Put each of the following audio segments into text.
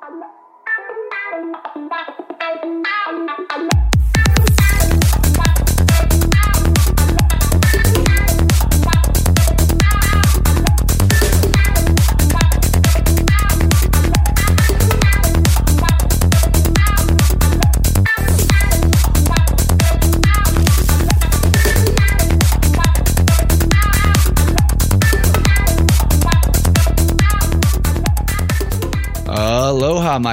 Thank you.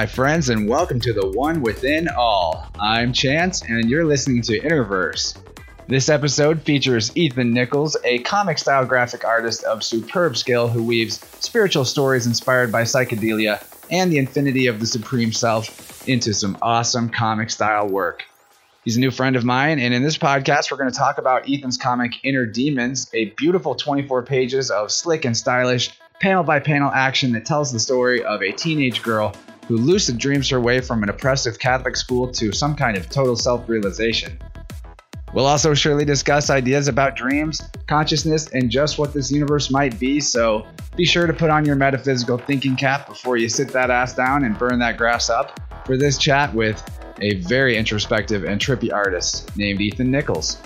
My friends, and welcome to the One Within All. I'm Chance, and you're listening to Interverse. This episode features Ethan Nichols, a comic style graphic artist of superb skill who weaves spiritual stories inspired by psychedelia and the infinity of the Supreme Self into some awesome comic style work. He's a new friend of mine, and in this podcast, we're going to talk about Ethan's comic Inner Demons, a beautiful 24 pages of slick and stylish panel by panel action that tells the story of a teenage girl who lucid dreams her way from an oppressive Catholic school to some kind of total self realization. We'll also surely discuss ideas about dreams, consciousness, and just what this universe might be, so be sure to put on your metaphysical thinking cap before you sit that ass down and burn that grass up for this chat with a very introspective and trippy artist named Ethan Nichols.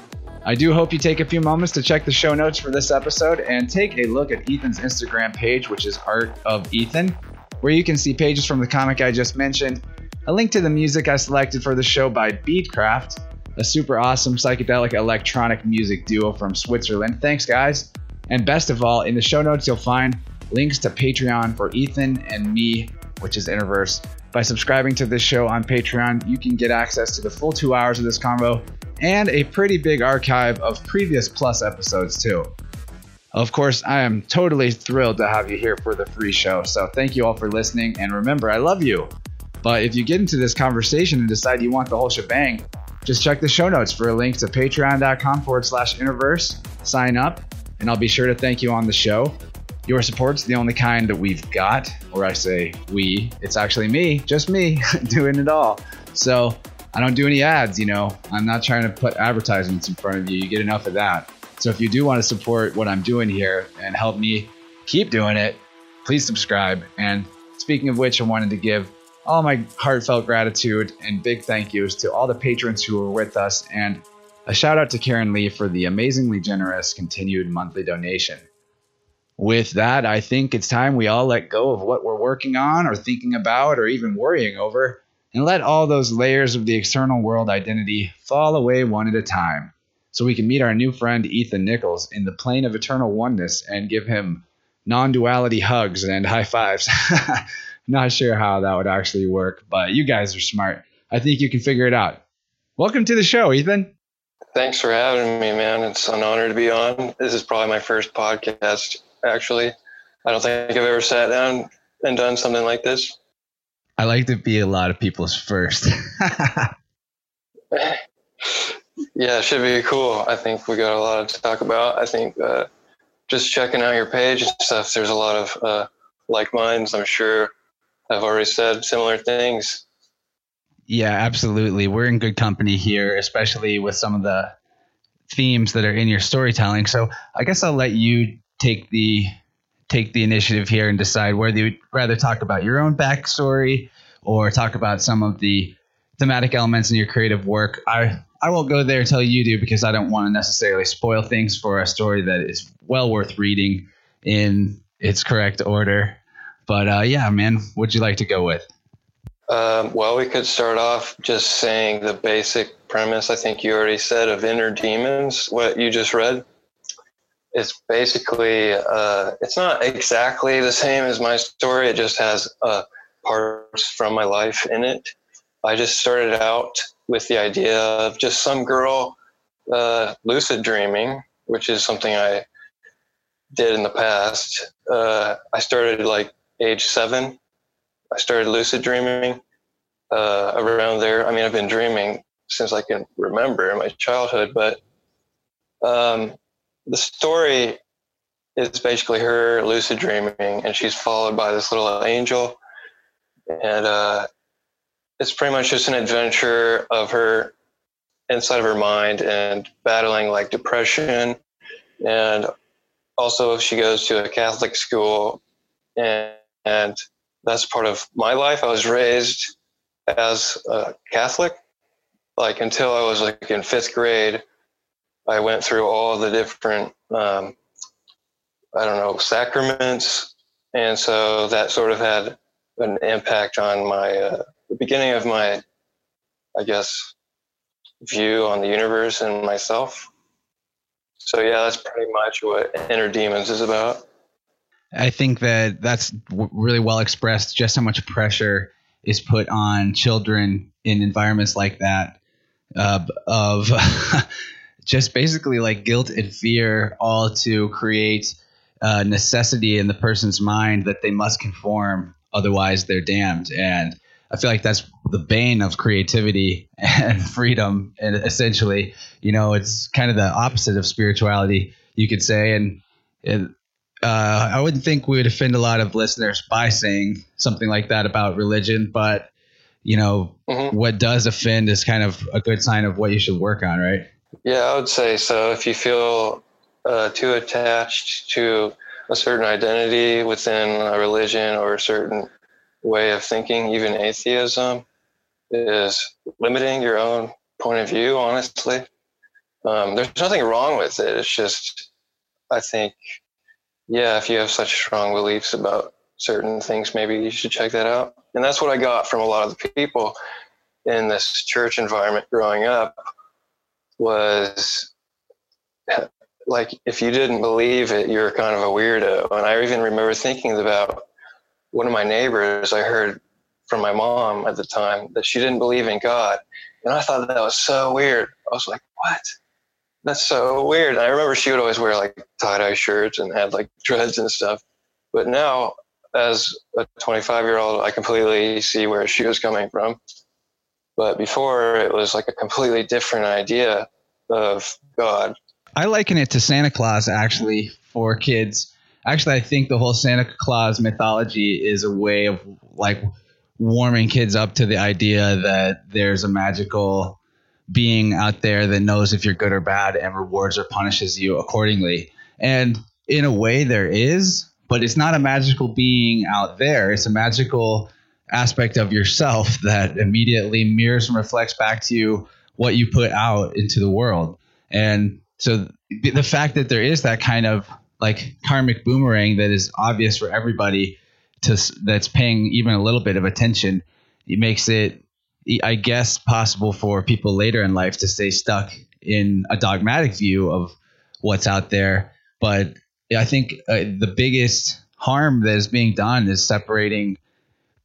I do hope you take a few moments to check the show notes for this episode and take a look at Ethan's Instagram page, which is Art of Ethan, where you can see pages from the comic I just mentioned, a link to the music I selected for the show by Beatcraft, a super awesome psychedelic electronic music duo from Switzerland. Thanks, guys. And best of all, in the show notes, you'll find links to Patreon for Ethan and me, which is Interverse. By subscribing to this show on Patreon, you can get access to the full two hours of this convo and a pretty big archive of previous Plus episodes, too. Of course, I am totally thrilled to have you here for the free show, so thank you all for listening, and remember, I love you. But if you get into this conversation and decide you want the whole shebang, just check the show notes for a link to patreon.com forward slash interverse, sign up, and I'll be sure to thank you on the show. Your support's the only kind that we've got, or I say we, it's actually me, just me, doing it all. So I don't do any ads, you know. I'm not trying to put advertisements in front of you. You get enough of that. So if you do want to support what I'm doing here and help me keep doing it, please subscribe. And speaking of which, I wanted to give all my heartfelt gratitude and big thank yous to all the patrons who were with us and a shout out to Karen Lee for the amazingly generous continued monthly donation. With that, I think it's time we all let go of what we're working on or thinking about or even worrying over and let all those layers of the external world identity fall away one at a time so we can meet our new friend Ethan Nichols in the plane of eternal oneness and give him non duality hugs and high fives. Not sure how that would actually work, but you guys are smart. I think you can figure it out. Welcome to the show, Ethan. Thanks for having me, man. It's an honor to be on. This is probably my first podcast, actually. I don't think I've ever sat down and done something like this. I like to be a lot of people's first. yeah, it should be cool. I think we got a lot to talk about. I think uh, just checking out your page and stuff, there's a lot of uh, like minds. I'm sure I've already said similar things. Yeah, absolutely. We're in good company here, especially with some of the themes that are in your storytelling. So I guess I'll let you take the take the initiative here and decide whether you'd rather talk about your own backstory or talk about some of the thematic elements in your creative work. I I won't go there until you do because I don't want to necessarily spoil things for a story that is well worth reading in its correct order. But uh, yeah, man, what'd you like to go with? Um, well, we could start off just saying the basic premise. I think you already said of inner demons, what you just read it's basically uh, it's not exactly the same as my story. It just has uh, parts from my life in it. I just started out with the idea of just some girl uh, lucid dreaming, which is something I did in the past. Uh, I started like age seven. I started lucid dreaming uh, around there. I mean, I've been dreaming since I can remember in my childhood, but um, the story is basically her lucid dreaming, and she's followed by this little angel, and uh, it's pretty much just an adventure of her inside of her mind and battling like depression, and also she goes to a Catholic school, and, and that's part of my life. I was raised as a Catholic, like until I was like in fifth grade. I went through all the different, um, I don't know, sacraments, and so that sort of had an impact on my uh, the beginning of my, I guess, view on the universe and myself. So yeah, that's pretty much what Inner Demons is about. I think that that's w- really well expressed. Just how much pressure is put on children in environments like that uh, of just basically like guilt and fear, all to create uh, necessity in the person's mind that they must conform, otherwise they're damned. And I feel like that's the bane of creativity and freedom. And essentially, you know, it's kind of the opposite of spirituality, you could say. And it, uh, I wouldn't think we would offend a lot of listeners by saying something like that about religion, but you know, mm-hmm. what does offend is kind of a good sign of what you should work on, right? Yeah, I would say so. If you feel uh, too attached to a certain identity within a religion or a certain way of thinking, even atheism, is limiting your own point of view, honestly. Um, there's nothing wrong with it. It's just, I think, yeah, if you have such strong beliefs about certain things, maybe you should check that out. And that's what I got from a lot of the people in this church environment growing up was like if you didn't believe it, you're kind of a weirdo. And I even remember thinking about one of my neighbors, I heard from my mom at the time that she didn't believe in God. And I thought that was so weird. I was like, what? That's so weird. And I remember she would always wear like tie dye shirts and had like dreads and stuff. But now, as a 25 year old, I completely see where she was coming from. But before, it was like a completely different idea of God. I liken it to Santa Claus actually for kids actually i think the whole santa claus mythology is a way of like warming kids up to the idea that there's a magical being out there that knows if you're good or bad and rewards or punishes you accordingly. And in a way there is but it's not a magical being out there. It's a magical aspect of yourself that immediately mirrors and reflects back to you what you put out into the world. And so the fact that there is that kind of like karmic boomerang that is obvious for everybody to that's paying even a little bit of attention. It makes it i guess possible for people later in life to stay stuck in a dogmatic view of what's out there. But i think uh, the biggest harm that is being done is separating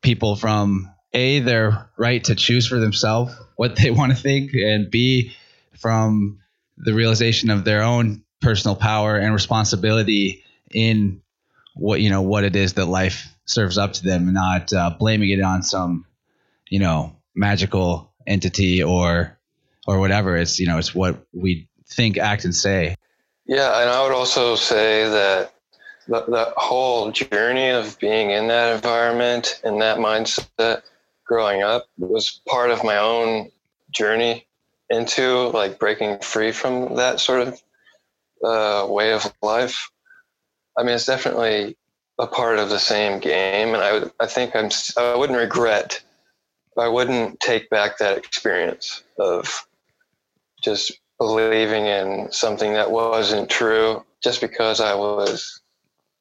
people from a their right to choose for themselves what they want to think and b from the realization of their own personal power and responsibility in what you know what it is that life serves up to them, and not uh, blaming it on some you know magical entity or or whatever. It's you know it's what we think, act, and say. Yeah, and I would also say that the, the whole journey of being in that environment and that mindset growing up was part of my own journey into like breaking free from that sort of uh, way of life. I mean, it's definitely a part of the same game, and I would, I think I'm, I wouldn't regret, I wouldn't take back that experience of just believing in something that wasn't true just because I was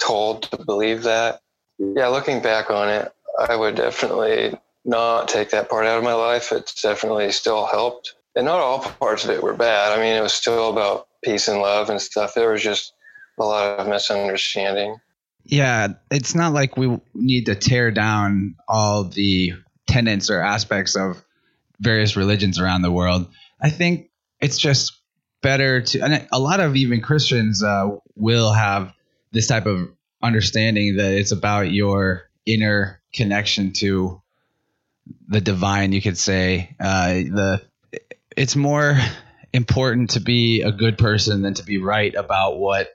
told to believe that. Yeah, looking back on it, I would definitely not take that part out of my life. It's definitely still helped. And not all parts of it were bad. I mean, it was still about peace and love and stuff. There was just a lot of misunderstanding. Yeah, it's not like we need to tear down all the tenets or aspects of various religions around the world. I think it's just better to, and a lot of even Christians uh, will have this type of understanding that it's about your inner connection to the divine. You could say uh, the it's more important to be a good person than to be right about what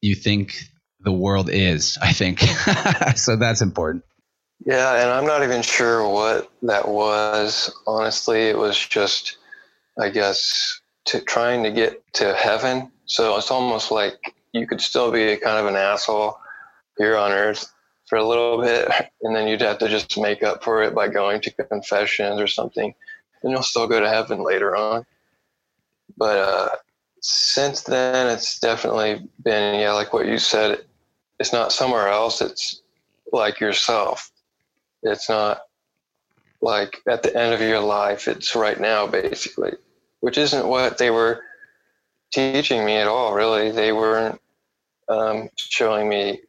you think the world is, I think. so that's important. Yeah, and I'm not even sure what that was. Honestly, it was just, I guess, to trying to get to heaven. So it's almost like you could still be kind of an asshole here on earth for a little bit, and then you'd have to just make up for it by going to confessions or something, and you'll still go to heaven later on. But uh, since then, it's definitely been, yeah, like what you said, it's not somewhere else, it's like yourself. It's not like at the end of your life, it's right now, basically, which isn't what they were teaching me at all, really. They weren't um, showing me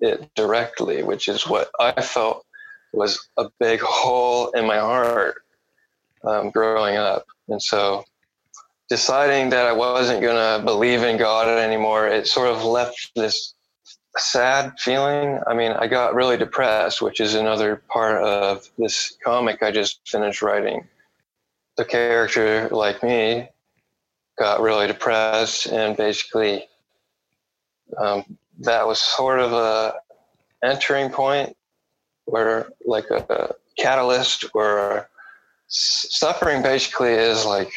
it directly, which is what I felt was a big hole in my heart um, growing up. And so deciding that I wasn't going to believe in God anymore, it sort of left this sad feeling. I mean, I got really depressed, which is another part of this comic I just finished writing. The character, like me, got really depressed and basically um, that was sort of a entering point where like a, a catalyst or suffering basically is like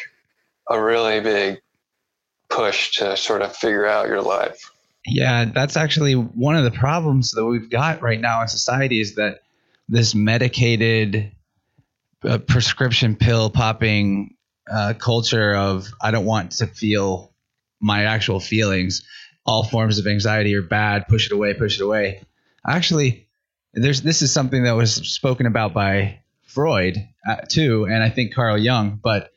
a really big push to sort of figure out your life. Yeah, that's actually one of the problems that we've got right now in society is that this medicated uh, prescription pill popping uh, culture of I don't want to feel my actual feelings. All forms of anxiety are bad. Push it away. Push it away. Actually, there's this is something that was spoken about by Freud uh, too, and I think Carl Jung. But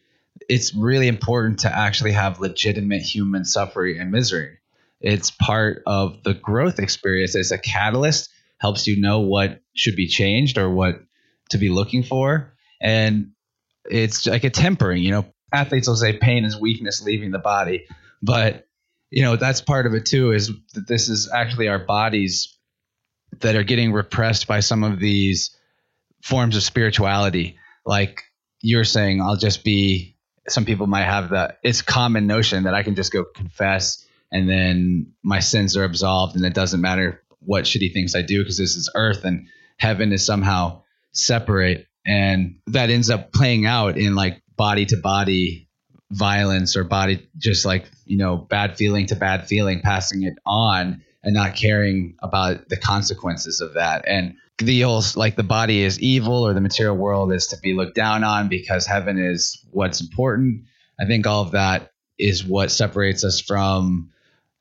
it's really important to actually have legitimate human suffering and misery. It's part of the growth experience. It's a catalyst, helps you know what should be changed or what to be looking for. And it's like a tempering, you know, athletes will say pain is weakness leaving the body, but you know, that's part of it too, is that this is actually our bodies that are getting repressed by some of these forms of spirituality. Like you're saying, I'll just be, some people might have the, it's common notion that I can just go confess and then my sins are absolved and it doesn't matter what shitty things I do because this is earth and heaven is somehow separate. And that ends up playing out in like body to body violence or body just like you know bad feeling to bad feeling passing it on and not caring about the consequences of that. And the whole like the body is evil or the material world is to be looked down on because heaven is what's important. I think all of that is what separates us from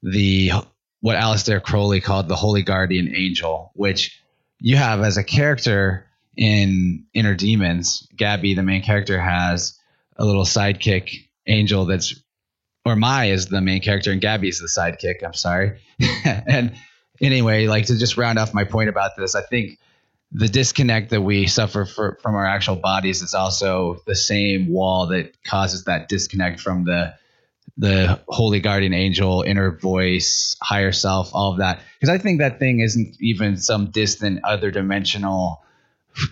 the what Aleister Crowley called the holy guardian angel which you have as a character in Inner Demons, Gabby, the main character, has a little sidekick angel that's, or Mai is the main character and Gabby is the sidekick. I'm sorry. and anyway, like to just round off my point about this, I think the disconnect that we suffer for, from our actual bodies is also the same wall that causes that disconnect from the the holy guardian angel, inner voice, higher self, all of that. Because I think that thing isn't even some distant other dimensional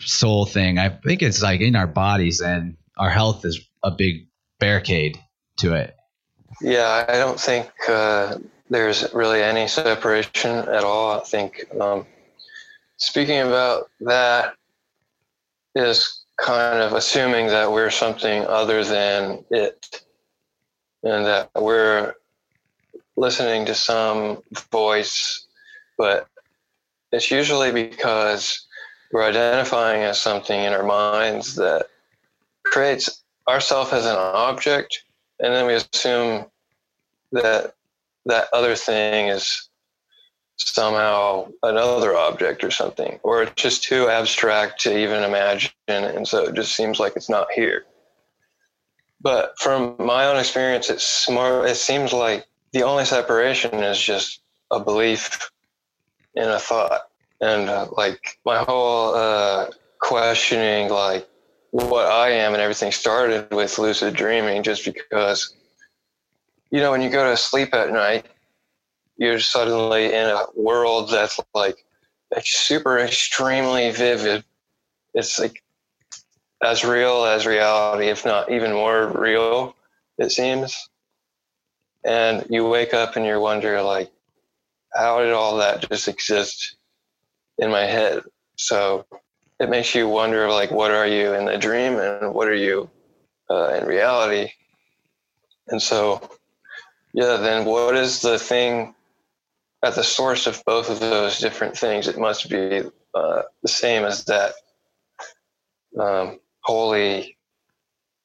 soul thing. I think it's like in our bodies, and our health is a big barricade to it. Yeah, I don't think uh, there's really any separation at all. I think um, speaking about that is kind of assuming that we're something other than it, and that we're listening to some voice, but it's usually because we're identifying as something in our minds that creates ourself as an object, and then we assume that that other thing is somehow another object or something, or it's just too abstract to even imagine, and so it just seems like it's not here. But from my own experience, it's more. It seems like the only separation is just a belief in a thought and uh, like my whole uh, questioning like what I am and everything started with lucid dreaming just because you know when you go to sleep at night you're suddenly in a world that's like super extremely vivid it's like as real as reality if not even more real it seems and you wake up and you wonder like how did all that just exist in my head. So it makes you wonder, like, what are you in the dream and what are you uh, in reality? And so, yeah, then what is the thing at the source of both of those different things? It must be uh, the same as that um, holy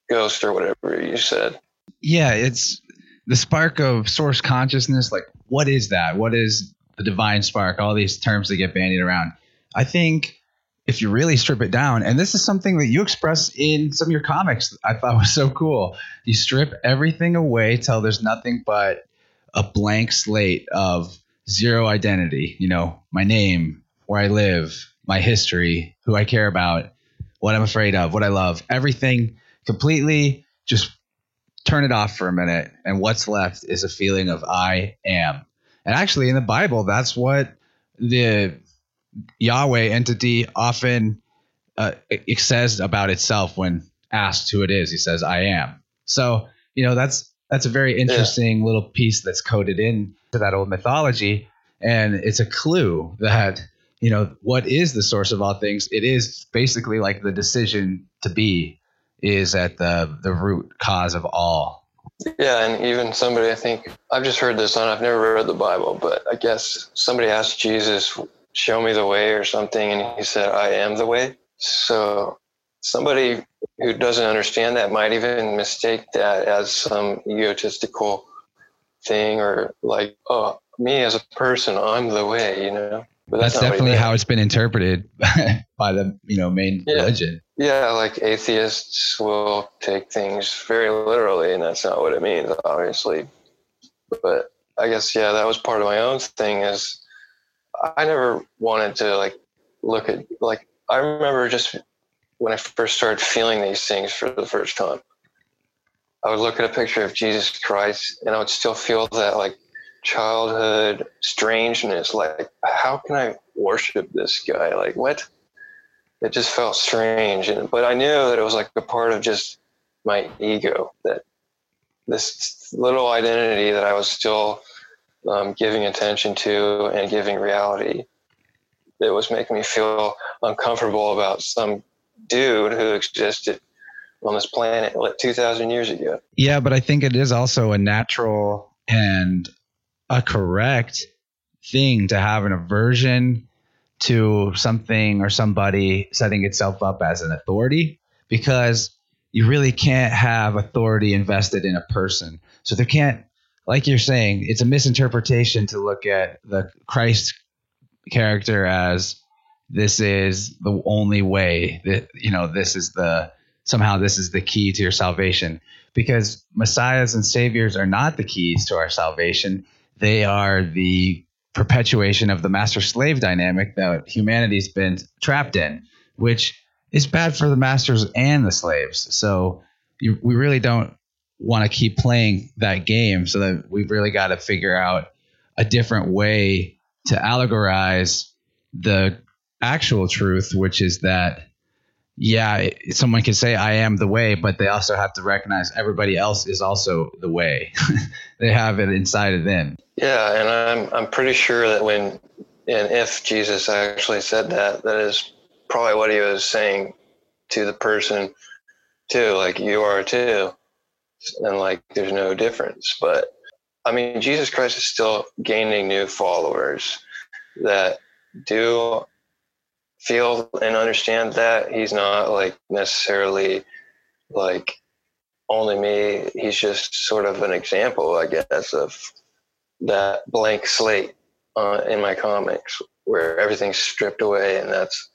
ghost or whatever you said. Yeah, it's the spark of source consciousness. Like, what is that? What is the divine spark? All these terms that get bandied around. I think if you really strip it down, and this is something that you express in some of your comics, I thought was so cool. You strip everything away till there's nothing but a blank slate of zero identity. You know, my name, where I live, my history, who I care about, what I'm afraid of, what I love, everything completely just turn it off for a minute. And what's left is a feeling of I am. And actually, in the Bible, that's what the Yahweh entity often uh, it says about itself when asked who it is. He says, "I am." So you know that's that's a very interesting yeah. little piece that's coded in to that old mythology, and it's a clue that you know what is the source of all things. It is basically like the decision to be is at the the root cause of all. Yeah, and even somebody I think I've just heard this on. I've never read the Bible, but I guess somebody asked Jesus show me the way or something and he said i am the way. So somebody who doesn't understand that might even mistake that as some egotistical thing or like oh me as a person i'm the way you know? But that's, that's definitely how it's been interpreted by the you know main yeah. religion. Yeah like atheists will take things very literally and that's not what it means obviously. But i guess yeah that was part of my own thing is I never wanted to like look at like I remember just when I first started feeling these things for the first time. I would look at a picture of Jesus Christ and I would still feel that like childhood strangeness. Like, how can I worship this guy? Like, what? It just felt strange. And, but I knew that it was like a part of just my ego, that this little identity that I was still um, giving attention to and giving reality that was making me feel uncomfortable about some dude who existed on this planet like 2000 years ago. Yeah but i think it is also a natural and a correct thing to have an aversion to something or somebody setting itself up as an authority because you really can't have authority invested in a person. So there can't like you're saying, it's a misinterpretation to look at the Christ character as this is the only way that you know this is the somehow this is the key to your salvation. Because messiahs and saviors are not the keys to our salvation. They are the perpetuation of the master slave dynamic that humanity's been trapped in which is bad for the masters and the slaves. So you, we really don't want to keep playing that game so that we've really got to figure out a different way to allegorize the actual truth, which is that, yeah, someone can say, I am the way, but they also have to recognize everybody else is also the way. they have it inside of them. Yeah, and I'm, I'm pretty sure that when and if Jesus actually said that, that is probably what he was saying to the person too, like you are too and like there's no difference. But I mean, Jesus Christ is still gaining new followers that do feel and understand that he's not like necessarily like only me. He's just sort of an example, I guess, of that blank slate uh, in my comics where everything's stripped away and that's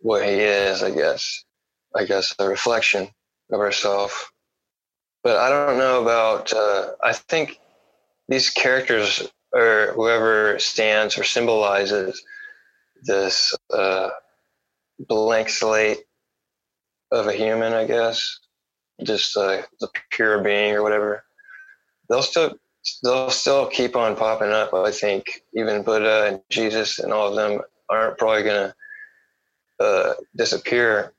what he is, I guess. I guess a reflection of ourselves but I don't know about. Uh, I think these characters or whoever stands or symbolizes this uh, blank slate of a human, I guess, just uh, the pure being or whatever. They'll still they'll still keep on popping up. I think even Buddha and Jesus and all of them aren't probably gonna uh, disappear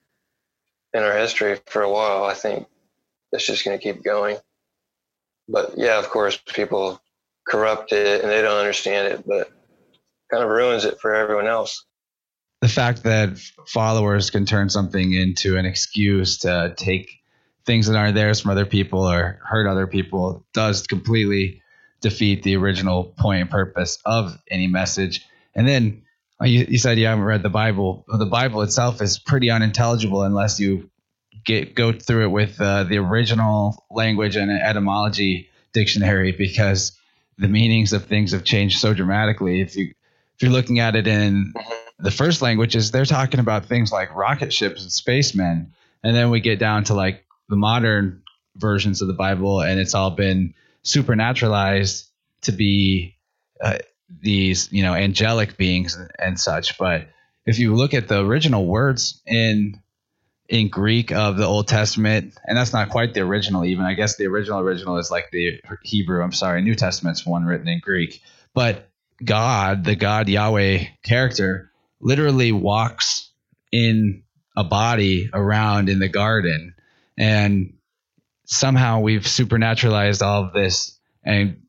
in our history for a while. I think it's just going to keep going. But yeah, of course, people corrupt it and they don't understand it, but kind of ruins it for everyone else. The fact that followers can turn something into an excuse to take things that aren't theirs from other people or hurt other people does completely defeat the original point and purpose of any message. And then uh, you, you said you haven't read the Bible. The Bible itself is pretty unintelligible unless you get go through it with uh, the original language and etymology dictionary because the meanings of things have changed so dramatically. If you if you're looking at it in Mm-hmm. the first languages, they're talking about things like rocket ships and spacemen, and then we get down to like the modern versions of the Bible, and it's all been supernaturalized to be uh, these you know angelic beings and such. But if you look at the original words in in Greek of the Old Testament, and that's not quite the original. Even I guess the original original is like the Hebrew. I'm sorry, New Testament's one written in Greek, but God, the God Yahweh character, literally walks in a body around in the garden, and somehow we've supernaturalized all of this and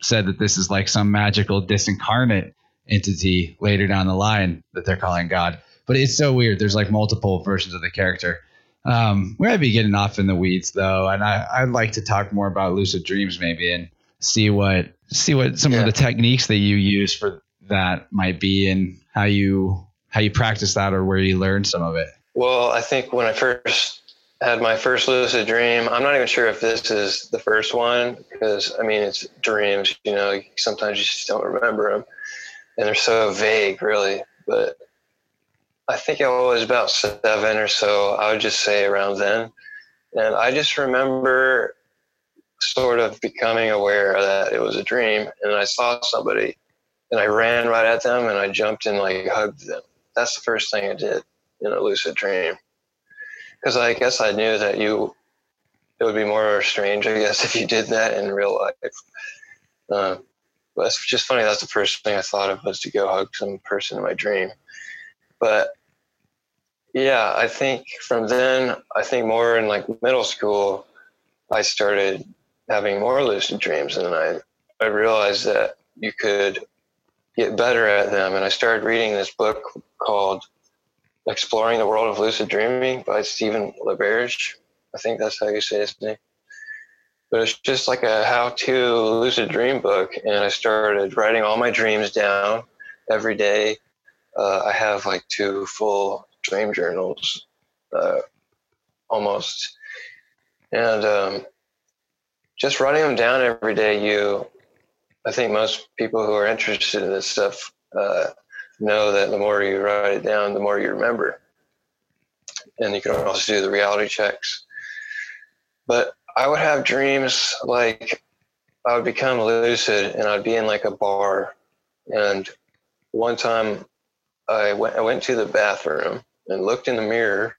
said that this is like some magical disincarnate entity later down the line that they're calling God. But it's so weird. There's like multiple versions of the character. Um, we might be getting off in the weeds though, and I, I'd like to talk more about lucid dreams maybe and see what see what some Yeah. of the techniques that you use for that might be and how you how you practice that or where you learn some of it. Well, I think when I first had my first lucid dream, I'm not even sure if this is the first one because I mean it's dreams. You know, sometimes you just don't remember them, and they're so vague, really. But I think I was about seven or so. I would just say around then, and I just remember sort of becoming aware that it was a dream, and I saw somebody, and I ran right at them, and I jumped and like hugged them. That's the first thing I did in a lucid dream because I guess I knew that you it would be more strange, I guess, if you did that in real life. Uh, but it's just funny. That's the first thing I thought of was to go hug some person in my dream. But yeah, I think from then, I think more in like middle school, I started having more lucid dreams, and I I realized that you could get better at them, and I started reading this book called Exploring the World of Lucid Dreaming by Stephen LaBerge. I think that's how you say his name. But it's just like a how to lucid dream book. And I started writing all my dreams down every day. Uh, I have like two full dream journals uh, almost. And um, just writing them down every day, you, I think most people who are interested in this stuff uh, know that the more you write it down, the more you remember. And you can also do the reality checks. But I would have dreams like I would become lucid and I'd be in like a bar. And one time I went, I went to the bathroom and looked in the mirror.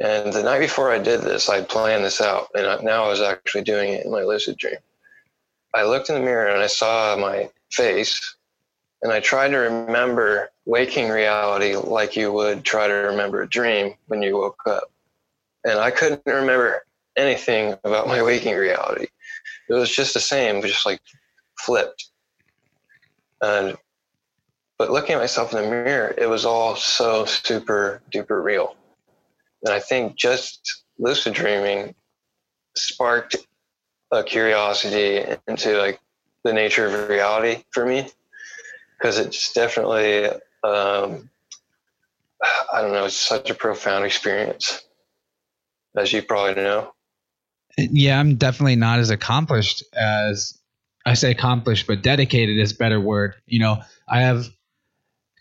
And the night before I did this, I planned this out. And now I was actually doing it in my lucid dream. I looked in the mirror and I saw my face and I tried to remember waking reality like you would try to remember a dream when you woke up. And I couldn't remember anything about my waking reality. It was just the same, just like flipped. And but looking at myself in the mirror, it was all so super duper real. And I think just lucid dreaming sparked a curiosity into like the nature of reality for me because it's definitely um, I don't know, it's such a profound experience, as you probably know. Yeah, I'm definitely not as accomplished as I say accomplished, but dedicated is better word. You know, I have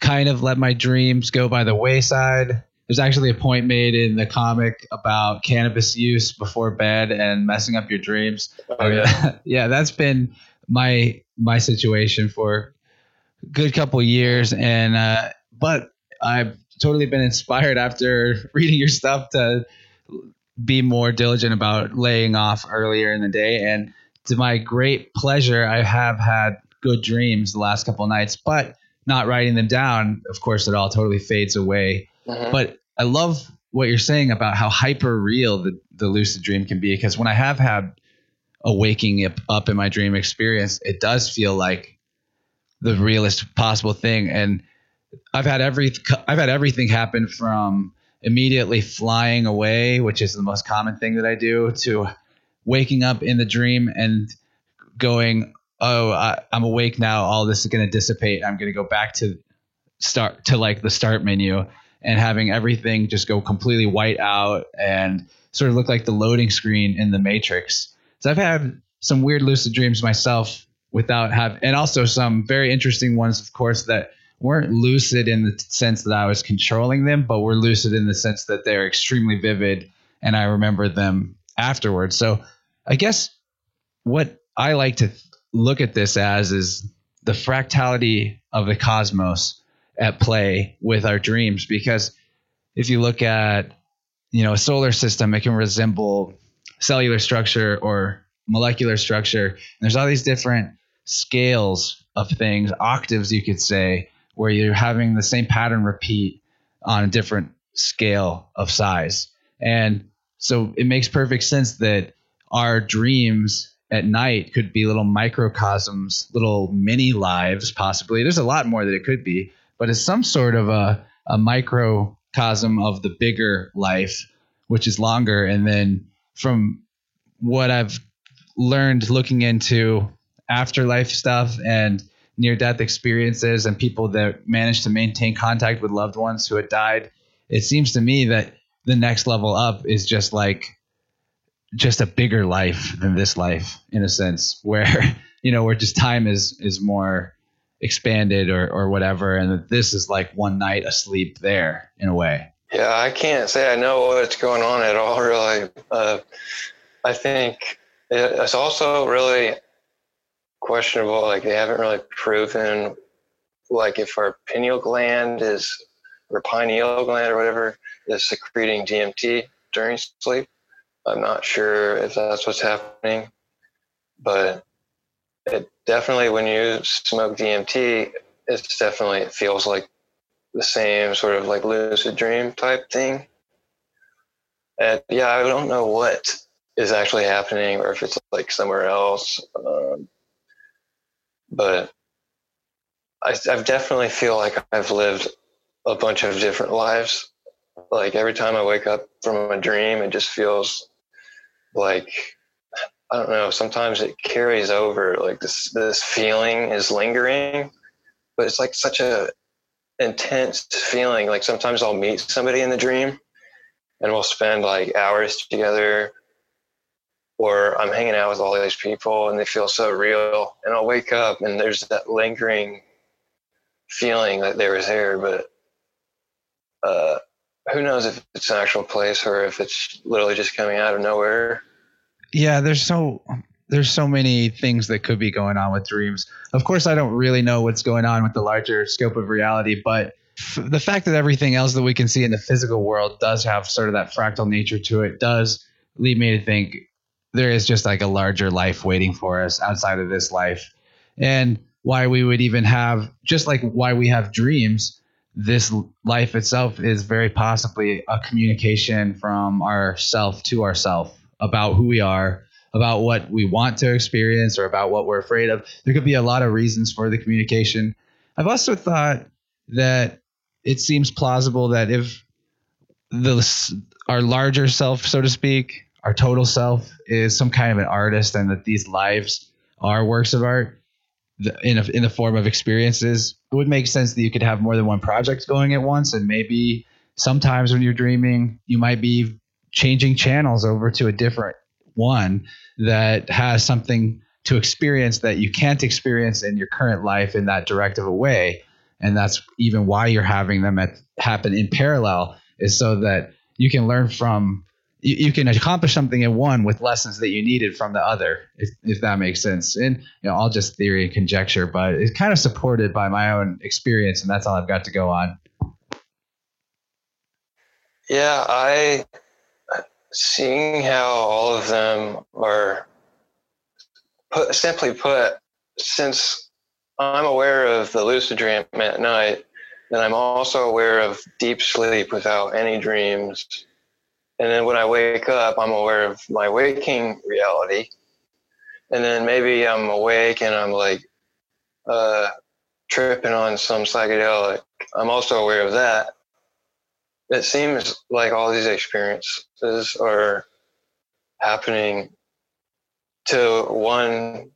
kind of let my dreams go by the wayside. There's actually a point made in the comic about cannabis use before bed and messing up your dreams. Oh yeah, yeah, that's been my my situation for a good couple years, and uh, but I've totally been inspired after reading your stuff to be more diligent about laying off earlier in the day. And to my great pleasure, I have had good dreams the last couple nights, but not writing them down, of course, it all totally fades away. Mhm. But I love what you're saying about how hyper real the, the lucid dream can be because when I have had a waking up- up in my dream experience, it does feel like the realest possible thing. And I've had every I've had everything happen from immediately flying away, which is the most common thing that I do, to waking up in the dream and going, "Oh, I, I'm awake now. All this is going to dissipate. I'm going to go back to start to like the start menu and having everything just go completely white out and sort of look like the loading screen in the Matrix. So I've had some weird lucid dreams myself without have and also some very interesting ones of course that weren't lucid in the sense that I was controlling them, but were lucid in the sense that they're extremely vivid and I remember them afterwards. So I guess what I like to look at this as is the fractality of the cosmos at play with our dreams. Because if you look at you know a solar system it can resemble cellular structure or molecular structure. And there's all these different scales of things octaves you could say where you're having the same pattern repeat on a different scale of size. And so it makes perfect sense that our dreams at night could be little microcosms, little mini lives, possibly. There's a lot more that it could be, but it's some sort of a, a microcosm of the bigger life, which is longer. And then from what I've learned looking into afterlife stuff and near death experiences and people that manage to maintain contact with loved ones who had died, it seems to me that the next level up is just like just a bigger life than this life in a sense where you know where just time is is more expanded or or whatever and this is like one night asleep there in a way. Yeah i can't say i know what's going on at all really. Uh, i think it's also really questionable like they haven't really proven like if our pineal gland is or pineal gland or whatever is secreting dmt during sleep I'm not sure if that's what's happening, but it definitely when you smoke DMT, it's definitely it feels like the same sort of like lucid dream type thing. And yeah, I don't know what is actually happening or if it's like somewhere else. Um, but I, I definitely feel like I've lived a bunch of different lives. Like every time I wake up from a dream, it just feels like I don't know. Sometimes it carries over. Like this, this feeling is lingering, but it's like such a intense feeling. Like sometimes I'll meet somebody in the dream, and we'll spend like hours together, or I'm hanging out with all these people, and they feel so real. And I'll wake up, and there's that lingering feeling that they were there, but uh, who knows if it's an actual place or if it's literally just coming out of nowhere. Yeah, there's so there's so many things that could be going on with dreams. Of course, I don't really know what's going on with the larger scope of reality, but f- the fact that everything else that we can see in the physical world does have sort of that fractal nature to it does lead me to think there is just like a larger life waiting for us outside of this life. And why we would even have just like why we have dreams this life itself is very possibly a communication from ourself to ourself about who we are, about what we want to experience, or about what we're afraid of. There could be a lot of reasons for the communication. I've also thought that it seems plausible that if the our larger self, so to speak, our total self is some kind of an artist, and that these lives are works of art, in a, in the form of experiences, it would make sense that you could have more than one project going at once, and maybe sometimes when you're dreaming, you might be changing channels over to a different one that has something to experience that you can't experience in your current life in that direct of a way, and that's even why you're having them at, happen in parallel, is so that you can learn from you, you, can accomplish something in one with lessons that you needed from the other, if, if that makes sense. And you know, all just theory and conjecture, but it's kind of supported by my own experience, and that's all I've got to go on. Yeah, I seeing how all of them are put simply put, since I'm aware of the lucid dream at night, then I'm also aware of deep sleep without any dreams and then when I wake up, I'm aware of my waking reality. And then maybe I'm awake and I'm like uh, tripping on some psychedelic. I'm also aware of that. It seems like all these experiences are happening to one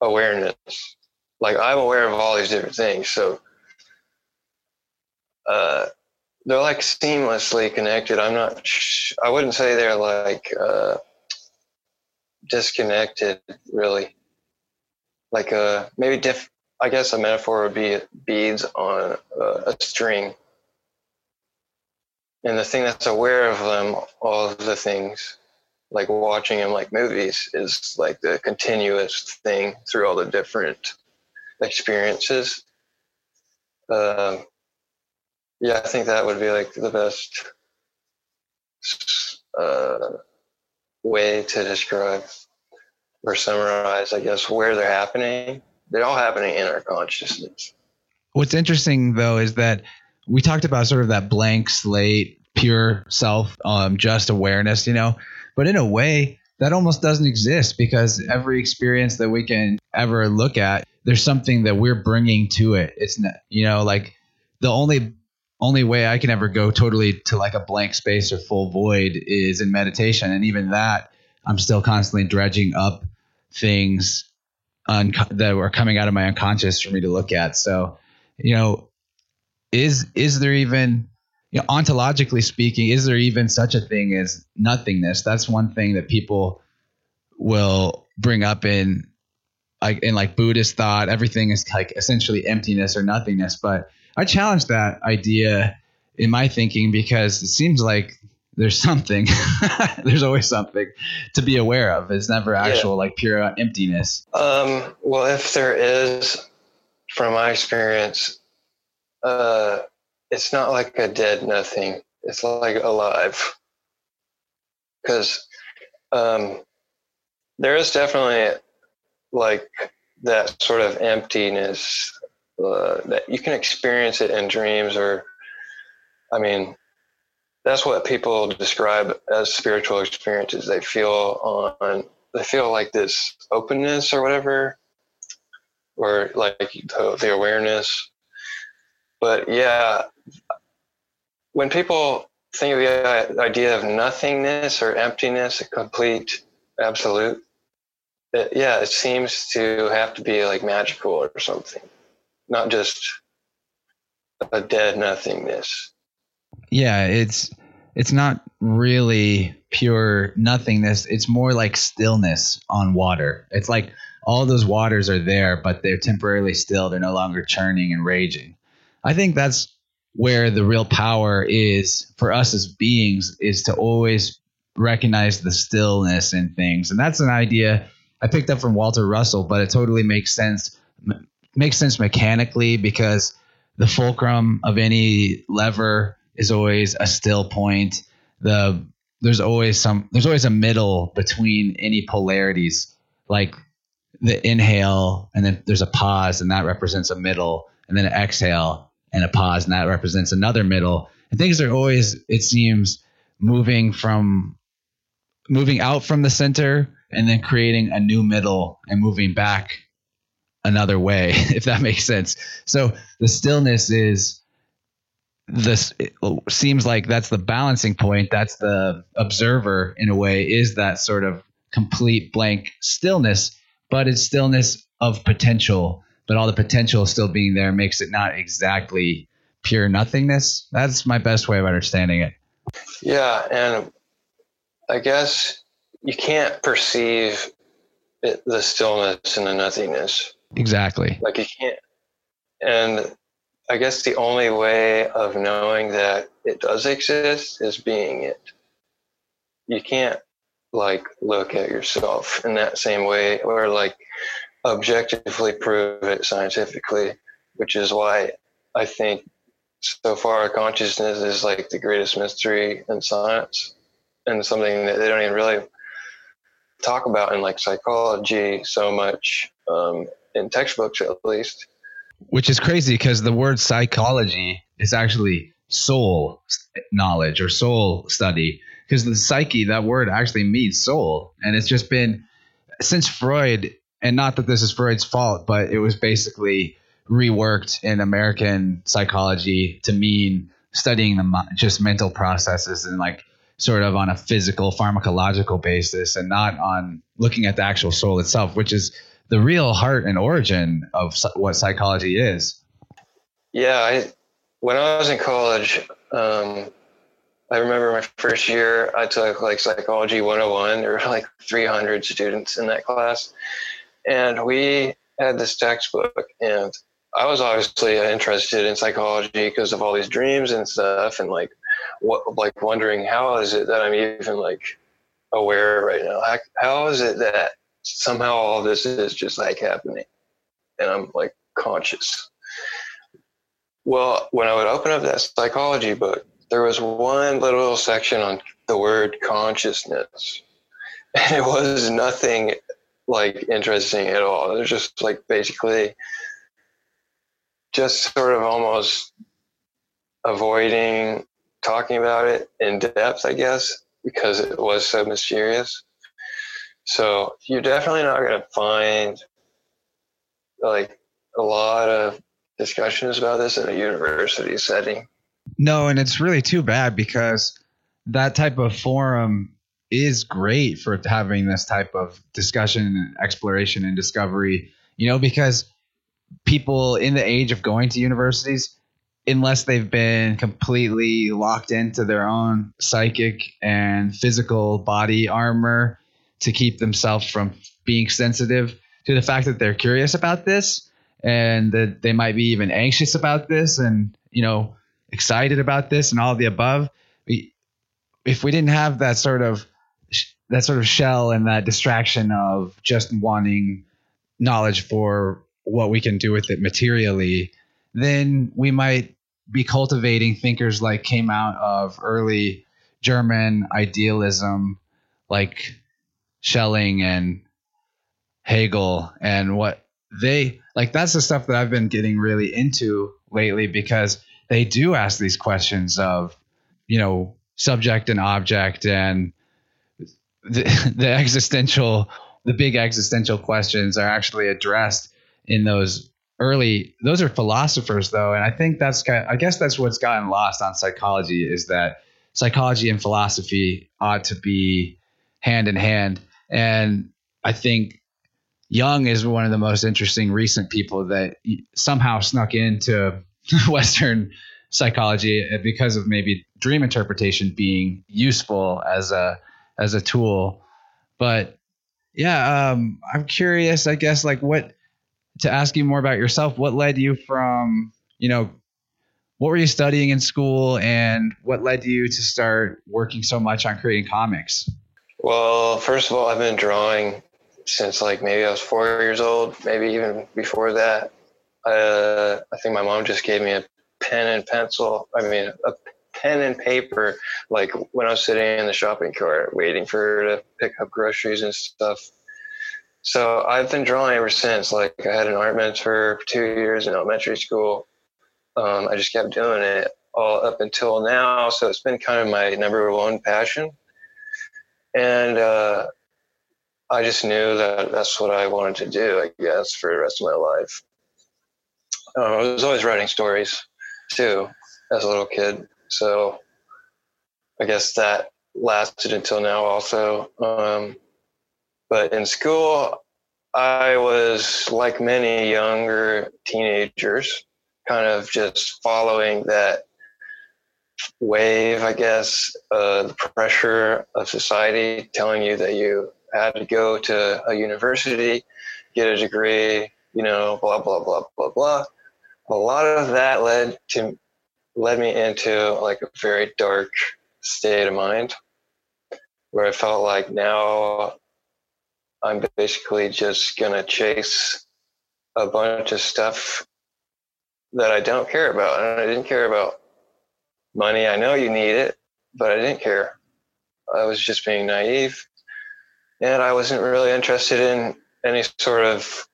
awareness. Like I'm aware of all these different things. So uh, they're like seamlessly connected. I'm not. Sh- I wouldn't say they're like uh, disconnected, really. Like a uh, maybe diff. I guess a metaphor would be beads on a, a string, and the thing that's aware of them, all of the things, like watching them like movies, is like the continuous thing through all the different experiences. Um, yeah, I think that would be like the best uh, way to describe or summarize, I guess, where they're happening. They're all happening in our consciousness. What's interesting though is that we talked about sort of that blank slate, pure self, um, just awareness, you know, but in a way, that almost doesn't exist because every experience that we can ever look at, there's something that we're bringing to it. It's not, you know, like the only only way I can ever go totally to like a blank space or full void is in meditation. And even that, I'm still constantly dredging up things un- that are coming out of my unconscious for me to look at. So, you know, is is there even you know, ontologically speaking, is there even such a thing as nothingness? That's one thing that people will bring up in like in like Buddhist thought. Everything is like essentially emptiness or nothingness, but I challenge that idea in my thinking because it seems like there's something there's always something to be aware of. It's never actual yeah. like pure emptiness. Um, well if there is from my experience uh, it's not like a dead nothing. It's like alive. Because um, there is definitely like that sort of emptiness uh, that you can experience it in dreams or i mean that's what people describe as spiritual experiences. They feel on they feel like this openness or whatever or like the, the awareness. But yeah when people think of the idea of nothingness or emptiness a complete absolute it, yeah it seems to have to be like magical or something not just a dead nothingness. Yeah, it's it's not really pure nothingness. It's more like stillness on water. It's like all those waters are there, but they're temporarily still. They're no longer churning and raging. I think that's where the real power is for us as beings is to always recognize the stillness in things. And that's an idea I picked up from Walter Russell, but it totally makes sense makes sense mechanically because the fulcrum of any lever is always a still point. The there's always some there's always a middle between any polarities like the inhale and then there's a pause and that represents a middle and then an exhale and a pause and that represents another middle and things are always it seems moving from moving out from the center and then creating a new middle and moving back another way, if that makes sense. So the stillness is this oh, seems like that's the balancing point. That's the observer in a way is that sort of complete blank stillness, but it's stillness of potential. But all the potential still being there makes it not exactly pure nothingness. That's my best way of understanding it. Yeah, and I guess you can't perceive it, the stillness and the nothingness Exactly. Like you can't. And I guess the only way of knowing that it does exist is being it. You can't like look at yourself in that same way or like objectively prove it scientifically, which is why I think so far consciousness is like the greatest mystery in science and something that they don't even really talk about in like psychology so much. Um, in textbooks at least. Which is crazy because the word psychology is actually soul knowledge or soul study because the psyche that word actually means soul and it's just been since freud and not that this is freud's fault but it was basically reworked in american psychology to mean studying the just mental processes and like sort of on a physical pharmacological basis and not on looking at the actual soul itself which is the real heart and origin of what psychology is. Yeah, I when I was in college, um, I remember my first year, I took like psychology 101. There were like 300 students in that class. And we had this textbook, and I was obviously interested in psychology because of all these dreams and stuff, and like, what, like wondering how is it that I'm even like aware right now? How, how is it that somehow all this is just like happening, and I'm like conscious? Well, when I would open up that psychology book, there was one little section on the word consciousness. And it was nothing like interesting at all. It was just like basically just sort of almost avoiding talking about it in depth, I guess, because it was so mysterious. So you're definitely not going to find like a lot of discussions about this in a university setting. No, and it's really too bad because that type of forum is great for having this type of discussion, exploration, and discovery. You know, because people in the age of going to universities, unless they've been completely locked into their own psychic and physical body armor to keep themselves from being sensitive to the fact that they're curious about this and that they might be even anxious about this and, you know, excited about this and all the above. We, if we didn't have that sort of that sort of shell and that distraction of just wanting knowledge for what we can do with it materially, then we might be cultivating thinkers like came out of early German idealism, like Schelling and Hegel, and what they like. That's the stuff that I've been getting really into lately because they do ask these questions of, you know, subject and object and the, the existential, the big existential questions are actually addressed in those early those are philosophers though and i think that's kind of, i guess that's what's gotten lost on psychology is that psychology and philosophy ought to be hand in hand and i think Jung is one of the most interesting recent people that somehow snuck into western psychology because of maybe dream interpretation being useful as a as a tool but yeah um, i'm curious i guess like what to ask you more about yourself. What led you from, you know, what were you studying in school and what led you to start working so much on creating comics? Well, first of all, I've been drawing since like maybe I was four years old, maybe even before that. Uh, I think my mom just gave me a pen and pencil. I mean, a pen and paper, like when I was sitting in the shopping cart waiting for her to pick up groceries and stuff. So I've been drawing ever since. Like I had an art mentor for two years in elementary school. Um, I just kept doing it all up until now. So it's been kind of my number one passion. And uh, I just knew that that's what I wanted to do, I guess, for the rest of my life. Um, I was always writing stories too as a little kid. So I guess that lasted until now also. Um, but in school, I was like many younger teenagers, kind of just following that wave, I guess, uh, the pressure of society telling you that you had to go to a university, get a degree, you know, blah blah blah blah blah. A lot of that led to led me into like a very dark state of mind, where I felt like now I'm basically just to chase a bunch of stuff that I don't care about. And I didn't care about money. I know you need it, but I didn't care. I was just being naive. And I wasn't really interested in any sort of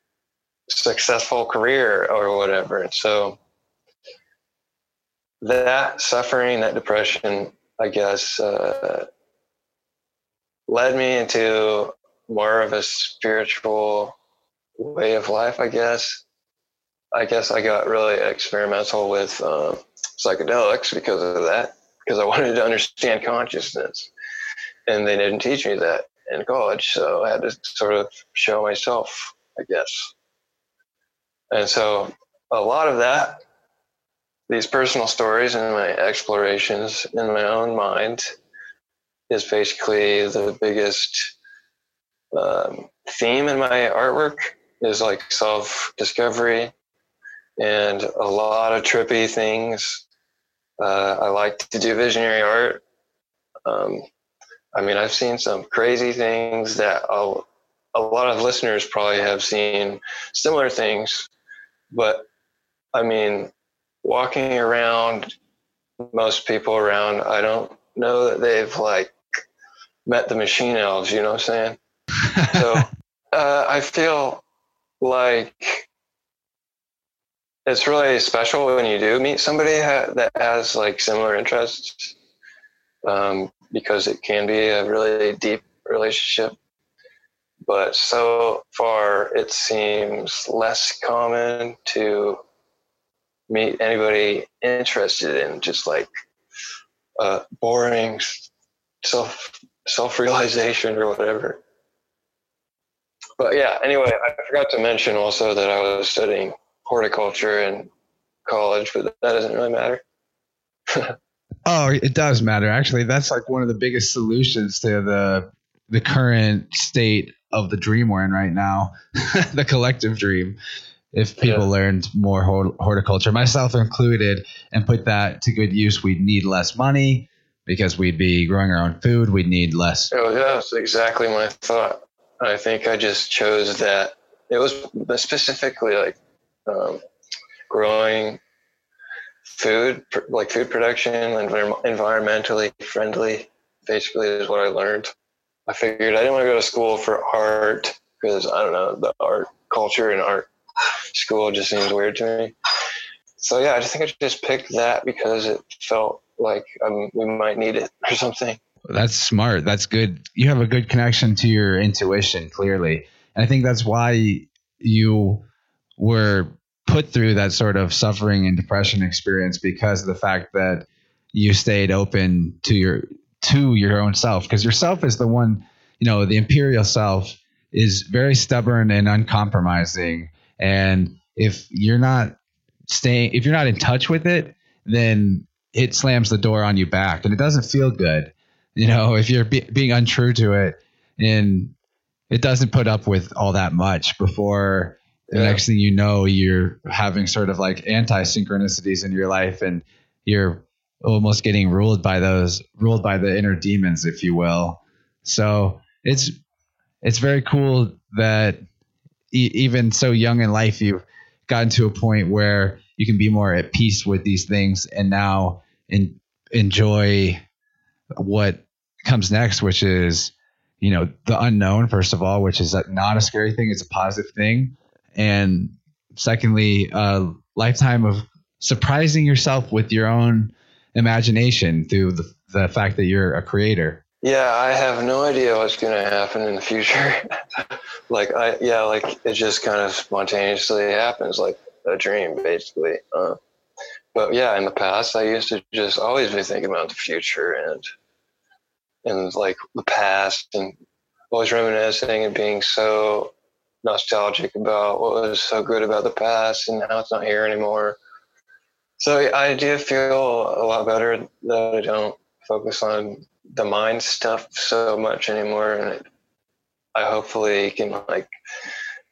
successful career or whatever. And so that suffering, that depression, I guess, uh, led me into more of a spiritual way of life, I guess. I guess I got really experimental with um, psychedelics because of that, because I wanted to understand consciousness. And they didn't teach me that in college, so I had to sort of show myself, I guess. And so a lot of that these personal stories and my explorations in my own mind is basically the biggest um, theme in my artwork is like self discovery and a lot of trippy things. Uh, I like to do visionary art. Um, I mean, I've seen some crazy things that I'll, a lot of listeners probably have seen similar things, but I mean, walking around, most people around, I don't know that they've like met the machine elves, you know what I'm saying? so uh, I feel like it's really special when you do meet somebody ha- that has like similar interests um, because it can be a really deep relationship. But so far, it seems less common to meet anybody interested in just like uh, boring self self realization or whatever. But yeah, anyway, I forgot to mention also that I was studying horticulture in college, but that doesn't really matter. oh, it does matter. Actually, that's like one of the biggest solutions to the the current state of the dream we're in right now, the collective dream. If people yeah. learned more horticulture, myself included, and put that to good use, we'd need less money because we'd be growing our own food. We'd need less. Oh, yeah, that's exactly my thought. I think I just chose that. It was specifically like um, growing food, like food production, and environmentally friendly. Basically, is what I learned. I figured I didn't want to go to school for art because I don't know the art culture and art school just seems weird to me. So yeah, I just think I just picked that because it felt like um, we might need it or something. That's smart. That's good. You have a good connection to your intuition, clearly. And I think that's why you were put through that sort of suffering and depression experience because of the fact that you stayed open to your to your own self. Because yourself is the one you know the imperial self is very stubborn and uncompromising. And if you're not staying if you're not in touch with it then it slams the door on you back and it doesn't feel good. You know if you're be- being untrue to it and it doesn't put up with all that much before yeah. next thing you know you're having sort of like anti synchronicities in your life and you're almost getting ruled by those ruled by the inner demons if you will so it's it's very cool that e- even so young in life you've gotten to a point where you can be more at peace with these things and now in, enjoy what comes next, which is, you know, the unknown, first of all, which is not a scary thing. It's a positive thing. And secondly, a lifetime of surprising yourself with your own imagination through the, the fact that you're a creator. Yeah, I have no idea what's going to happen in the future. like, I, yeah, like it just kind of spontaneously happens, like a dream, basically. Uh, but yeah, in the past, I used to just always be thinking about the future and and like the past and always reminiscing and being so nostalgic about what was so good about the past and how it's not here anymore. So I do feel a lot better that I don't focus on the mind stuff so much anymore, and I hopefully can like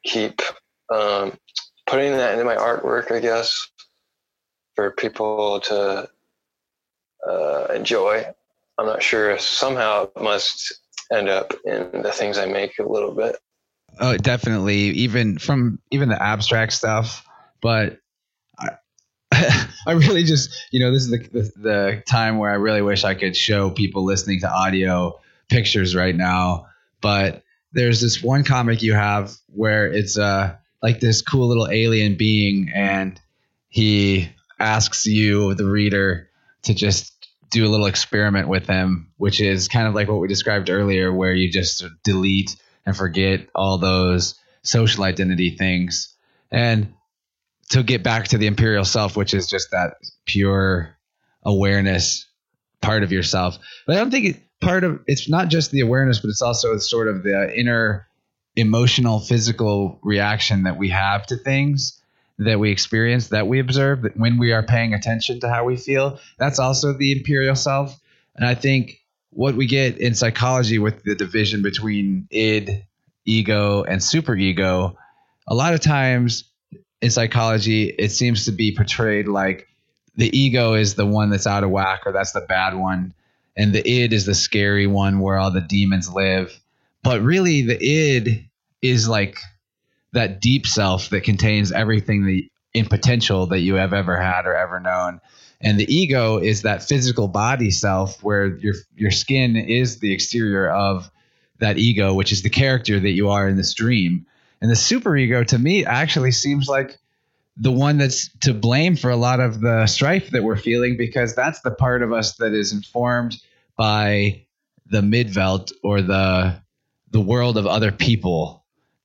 keep um, putting that into my artwork. I guess for people to uh, enjoy I'm not sure. if Somehow it must end up in the things I make a little bit. Oh, definitely. Even from even the abstract stuff, but I, I really just you know this is the, the the time where I really wish I could show people listening to audio pictures right now. But there's this one comic you have where it's uh like this cool little alien being and he asks you the reader to just do a little experiment with them, which is kind of like what we described earlier, where you just delete and forget all those social identity things. And to get back to the imperial self, which is just that pure awareness part of yourself. But I don't think it, part of it's not just the awareness, but it's also sort of the inner emotional, physical reaction that we have to things that we experience, that we observe, that when we are paying attention to how we feel, that's also the imperial self. And I think what we get in psychology with the division between id, ego, and superego, a lot of times in psychology, it seems to be portrayed like the ego is the one that's out of whack or that's the bad one, and the id is the scary one where all the demons live. But really, the id is like that deep self that contains everything that in potential that you have ever had or ever known. And the ego is that physical body self where your your skin is the exterior of that ego, which is the character that you are in this dream. And the superego to me actually seems like the one that's to blame for a lot of the strife that we're feeling because that's the part of us that is informed by the Mitwelt or the the world of other people.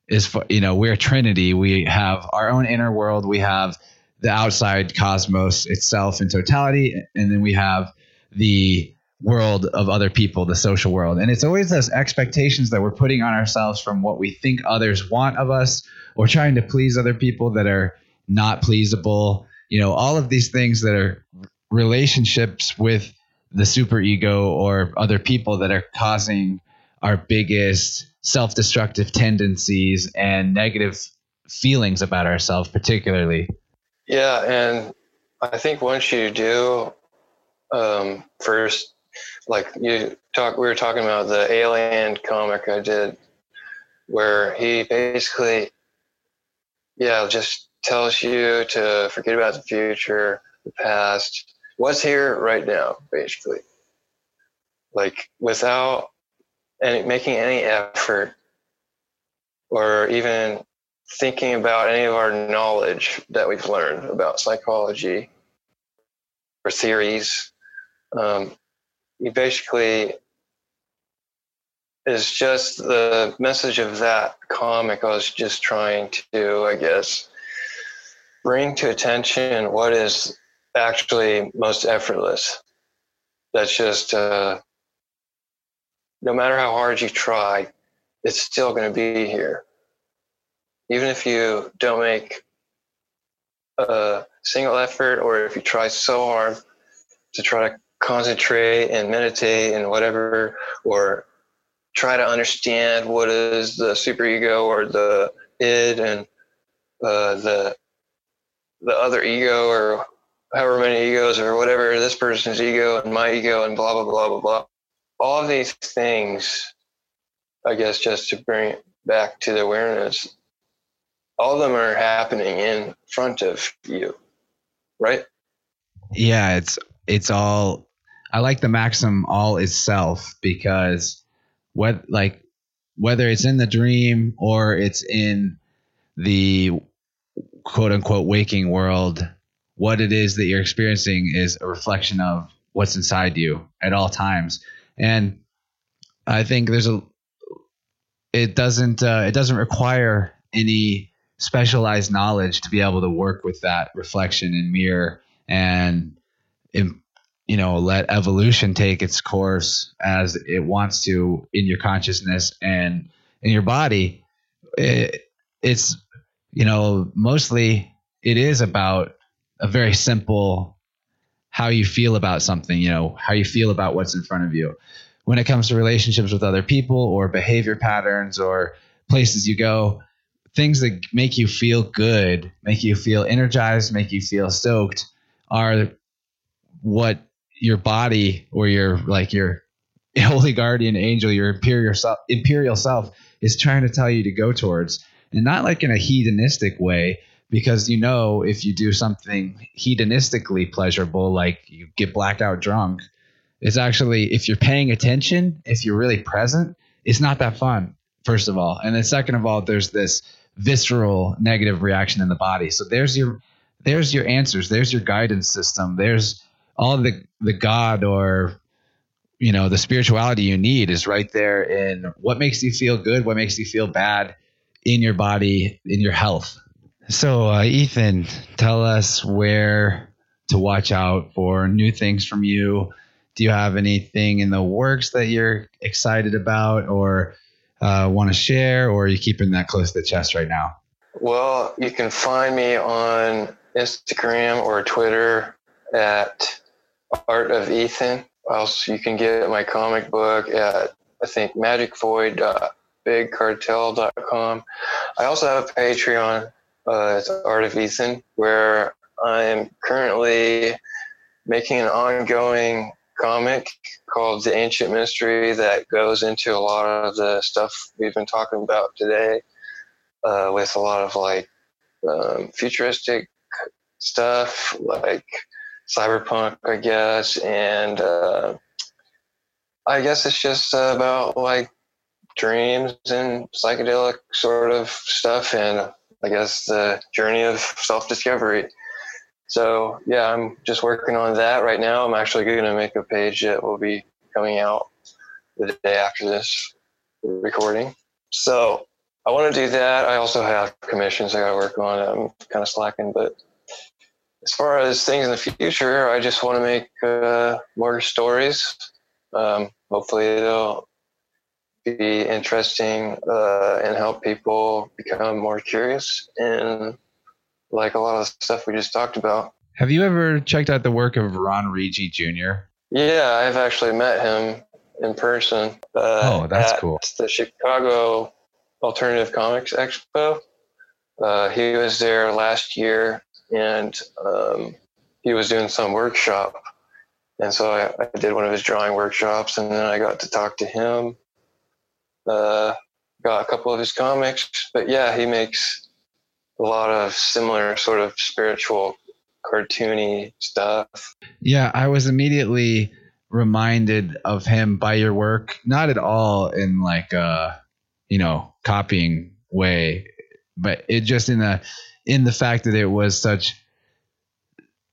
Is for, you know we're trinity. We have our own inner world. We have the outside cosmos itself in totality and then we have the world of other people the social world. And it's always those expectations that we're putting on ourselves from what we think others want of us or trying to please other people that are not pleasable. You know all of these things that are relationships with the super ego or other people that are causing our biggest self-destructive tendencies and negative feelings about ourselves particularly yeah and i think once you do um, first like you talk we were talking about the alien comic i did where he basically yeah just tells you to forget about the future the past what's here right now basically. Like without and making any effort or even thinking about any of our knowledge that we've learned about psychology or theories. Um, you basically is just the message of that comic. I was just trying to, I guess, bring to attention what is actually most effortless. That's just uh, no matter how hard you try, it's still going to be here. Even if you don't make a single effort or if you try so hard to try to concentrate and meditate and whatever, or try to understand what is the superego or the id and uh, the the other ego or however many egos or whatever this person's ego and my ego and blah blah blah blah blah. All of these things, I guess, just to bring it back to the awareness, all of them are happening in front of you, right? Yeah, it's it's all. I like the maxim "all is self" because what like whether it's in the dream or it's in the quote unquote waking world, what it is that you're experiencing is a reflection of what's inside you at all times. And I think there's a it doesn't uh, it doesn't require any specialized knowledge to be able to work with that reflection and mirror and you know let evolution take its course as it wants to in your consciousness and in your body it, it's you know mostly it is about a very simple how you feel about something, you know, how you feel about what's in front of you. When it comes to relationships with other people or behavior patterns or places you go, things that make you feel good, make you feel energized, make you feel stoked are what your body or your like your holy guardian angel, your imperial self, imperial self is trying to tell you to go towards. And not like in a hedonistic way, because you know if you do something hedonistically pleasurable like you get blacked out drunk it's actually if you're paying attention if you're really present it's not that fun first of all and then second of all there's this visceral negative reaction in the body. So there's your there's your answers. There's your guidance system. There's all the the god or you know the spirituality you need is right there in what makes you feel good what makes you feel bad in your body in your health. So, uh, Ethan, tell us where to watch out for new things from you. Do you have anything in the works that you're excited about or uh, want to share, or are you keeping that close to the chest right now? Well, you can find me on Instagram or Twitter at Art of Ethan. Also, you can get my comic book at I think magicvoid.bigcartel.com. I also have a Patreon. Uh, it's Art of Ethan, where I'm currently making an ongoing comic called The Ancient Mystery that goes into a lot of the stuff we've been talking about today, uh, with a lot of like um, futuristic stuff, like cyberpunk, I guess, and uh, I guess it's just about like dreams and psychedelic sort of stuff, and I guess the journey of self discovery. So yeah, I'm just working on that right now. I'm actually going to make a page that will be coming out the day after this recording. So I want to do that. I also have commissions I got to work on. I'm kind of slacking, but as far as things in the future, I just want to make uh, more stories. Um, hopefully, they'll be interesting uh, and help people become more curious and like a lot of the stuff we just talked about. Have you ever checked out the work of Ron Regé Jr.? Yeah, I've actually met him in person. Uh, oh, that's cool. The Chicago Alternative Comics Expo. Uh, he was there last year and um, he was doing some workshop. And so I, I, did one of his drawing workshops, and then I got to talk to him. Uh, got a couple of his comics, but yeah, he makes a lot of similar sort of spiritual, cartoony stuff. Yeah, I was immediately reminded of him by your work, not at all in like a, you know, copying way, but it just in the in the fact that it was such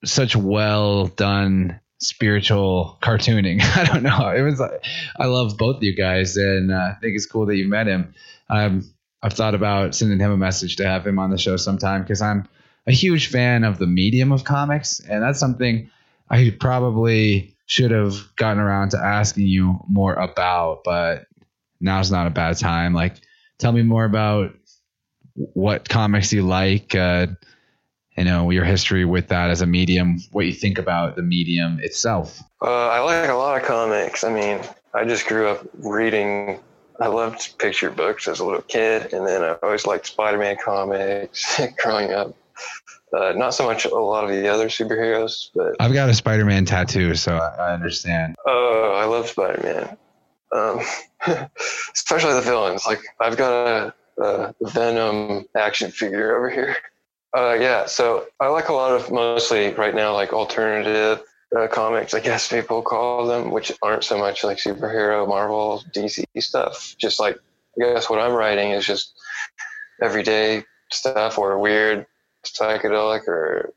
such well done spiritual cartooning. I don't know. It was I love both of you guys, and uh, I think it's cool that you met him. Um, I've thought about sending him a message to have him on the show sometime because I'm a huge fan of the medium of comics, and that's something I probably should have gotten around to asking you more about, but now's not a bad time. Like, tell me more about what comics you like, uh, you know, your history with that as a medium, what you think about the medium itself. Uh, I like a lot of comics. I mean, I just grew up reading. I loved picture books as a little kid, and then I always liked Spider-Man comics growing up. Uh, not so much a lot of the other superheroes, but I've got a Spider-Man tattoo, so I, I understand. Oh, I love Spider-Man, um, especially the villains. Like I've got a uh, Venom action figure over here. Uh, yeah, so I like a lot of mostly right now like alternative uh, comics, I guess people call them, which aren't so much like superhero, Marvel, DC stuff. Just like I guess what I'm writing is just everyday stuff or weird psychedelic or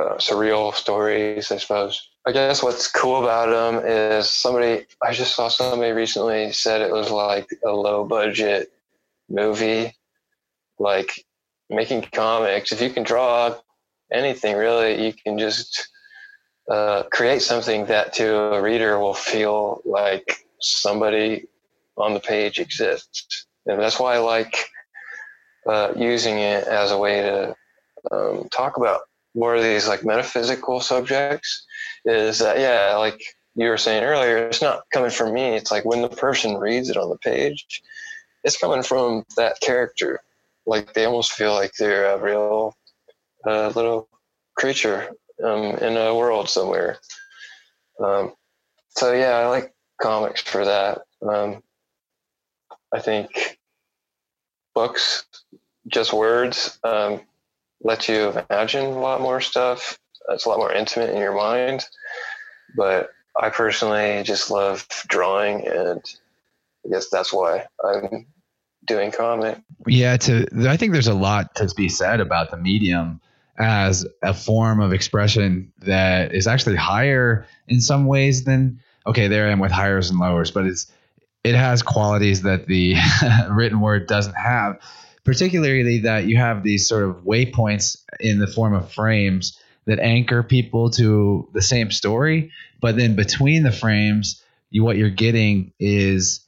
uh, surreal stories, I suppose. I guess what's cool about them is somebody, I just saw somebody recently said it was like a low budget movie, like making comics, if you can draw anything really, you can just uh, create something that to a reader will feel like somebody on the page exists. And that's why I like uh, using it as a way to um, talk about more of these like metaphysical subjects. Is that, yeah, like you were saying earlier, it's not coming from me. It's like when the person reads it on the page, it's coming from that character. Like they almost feel like they're a real uh, little creature um, in a world somewhere. Um, so yeah, I like comics for that. Um, I think books, just words, um, let you imagine a lot more stuff. It's a lot more intimate in your mind. But I personally just love drawing, and I guess that's why I'm doing comic. Yeah, to I think there's a lot to be said about the medium as a form of expression that is actually higher in some ways than okay, there I am with higher and lowers, but it's it has qualities that the written word doesn't have. Particularly that you have these sort of waypoints in the form of frames that anchor people to the same story, but then between the frames, you what you're getting is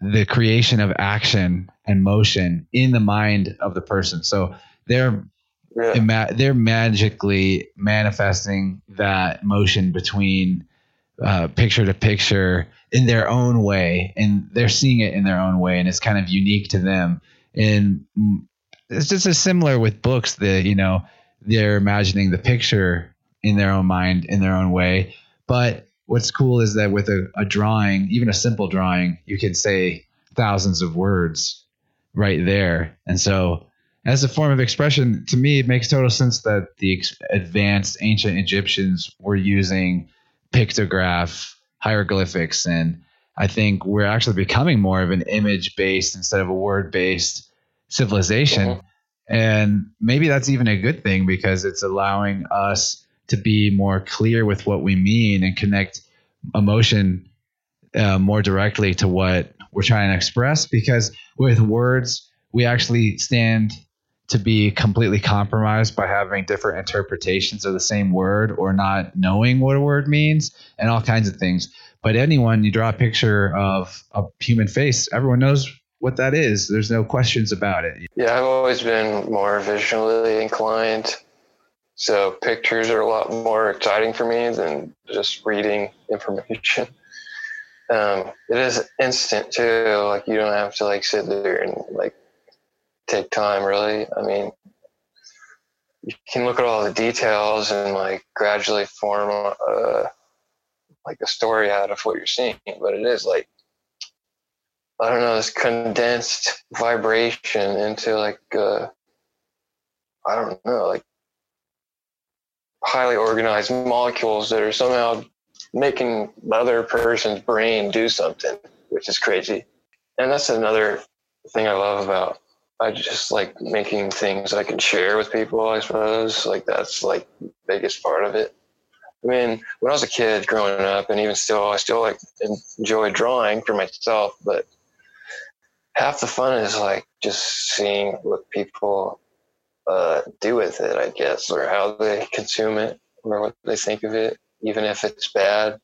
the creation of action and motion in the mind of the person. So they're Yeah. they're magically manifesting that motion between uh, picture to picture in their own way, and they're seeing it in their own way, and it's kind of unique to them. And it's just as similar with books that you know they're imagining the picture in their own mind in their own way. But what's cool is that with a, a drawing, even a simple drawing, you can say thousands of words right there, and so as a form of expression, to me, it makes total sense that the ex- advanced ancient Egyptians were using pictograph hieroglyphics. And I think we're actually becoming more of an image based instead of a word based civilization. Mhm. And maybe that's even a good thing because it's allowing us to be more clear with what we mean and connect emotion uh, more directly to what we're trying to express. Because with words, we actually stand to be completely compromised by having different interpretations of the same word or not knowing what a word means and all kinds of things. But anyone, you draw a picture of a human face, everyone knows what that is. There's no questions about it. Yeah, I've always been more visually inclined. So pictures are a lot more exciting for me than just reading information. Um, it is instant too. Like you don't have to like sit there and like take time really. I mean, you can look at all the details and like gradually form a, like a story out of what you're seeing. But it is like I don't know, this condensed vibration into like uh, I don't know, like highly organized molecules that are somehow making the other person's brain do something, which is crazy. And that's another thing I love about I just like making things that I can share with people, I suppose. Like that's like the biggest part of it. I mean, when I was a kid growing up, and even still, I still like enjoy drawing for myself. But half the fun is like just seeing what people uh, do with it, I guess, or how they consume it, or what they think of it, even if it's bad.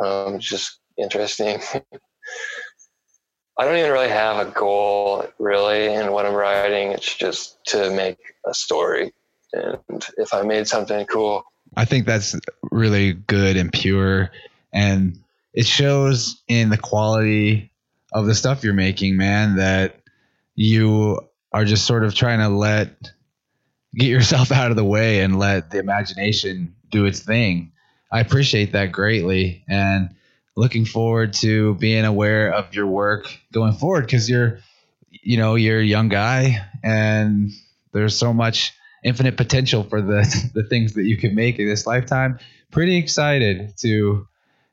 Um, just interesting. I don't even really have a goal, really, in what I'm writing. It's just to make a story, and if I made something cool, I think that's really good and pure. And it shows in the quality of the stuff you're making, man, that you are just sort of trying to let get yourself out of the way and let the imagination do its thing. I appreciate that greatly and looking forward to being aware of your work going forward because you're you know, you're a young guy and there's so much infinite potential for the the things that you can make in this lifetime. Pretty excited to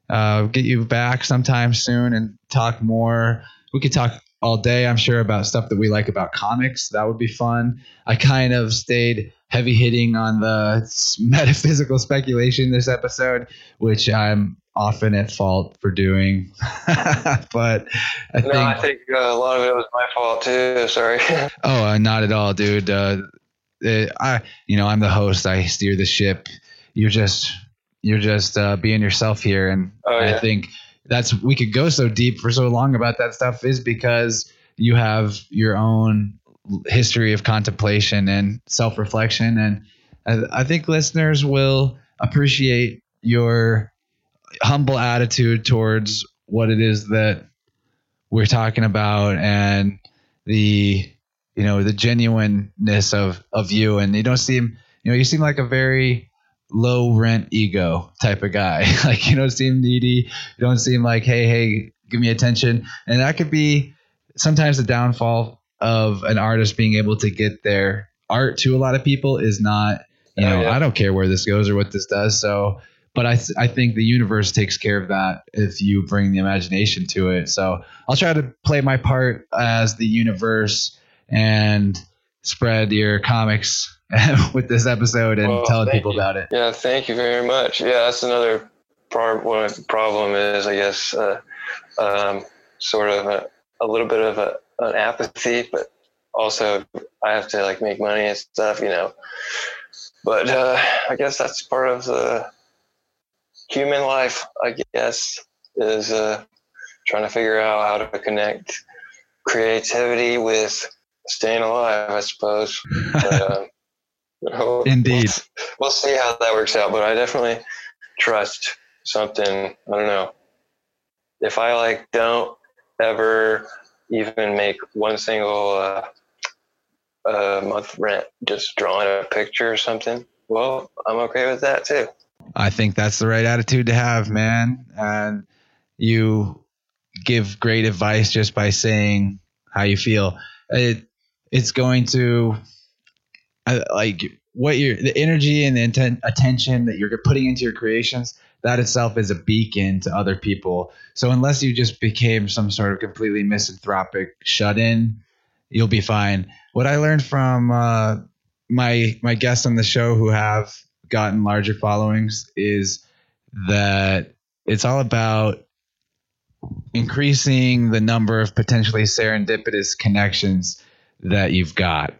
uh, get you back sometime soon and talk more. We could talk all day, I'm sure, about stuff that we like about comics. That would be fun. I kind of stayed heavy hitting on the metaphysical speculation this episode, which I'm often at fault for doing. but I no, think, I think uh, a lot of it was my fault too. Sorry. oh, uh, not at all, dude. Uh, uh, I, you know, I'm the host. I steer the ship. You're just, you're just uh, being yourself here, and Oh, I think that's we could go so deep for so long about that stuff is because you have your own history of contemplation and self-reflection, and I, I think listeners will appreciate your humble attitude towards what it is that we're talking about and the you know the genuineness of of you. And you don't seem you know you seem like a very low rent ego type of guy. Like you don't seem needy. You don't seem like hey hey give me attention. And that could be sometimes the downfall of an artist being able to get their art to a lot of people is not you Oh, know yeah. i don't care where this goes or what this does. So but I, th- I think the universe takes care of that if you bring the imagination to it. So I'll try to play my part as the universe and spread your comics with this episode and Well, telling people you. about it. Yeah, thank you very much. Yeah, that's another part. One of the problem is, I guess, uh, um, sort of a, a little bit of a, an apathy, but also I have to like make money and stuff, you know. But uh, I guess that's part of the human life. I guess is uh, trying to figure out how to connect creativity with staying alive, I suppose. But, uh, Indeed. We'll, we'll, see how that works out. But I definitely trust something. I don't know. If I like don't ever even make one single uh, uh, month rent, just drawing a picture or something, well, I'm okay with that too. I think that's the right attitude to have, man. And you give great advice just by saying how you feel. It it's going to like what you're the energy and the intent, attention that you're putting into your creations. That itself is a beacon to other people. So unless you just became some sort of completely misanthropic shut in, you'll be fine. What I learned from uh, my my guests on the show who have gotten larger followings is that it's all about increasing the number of potentially serendipitous connections that you've got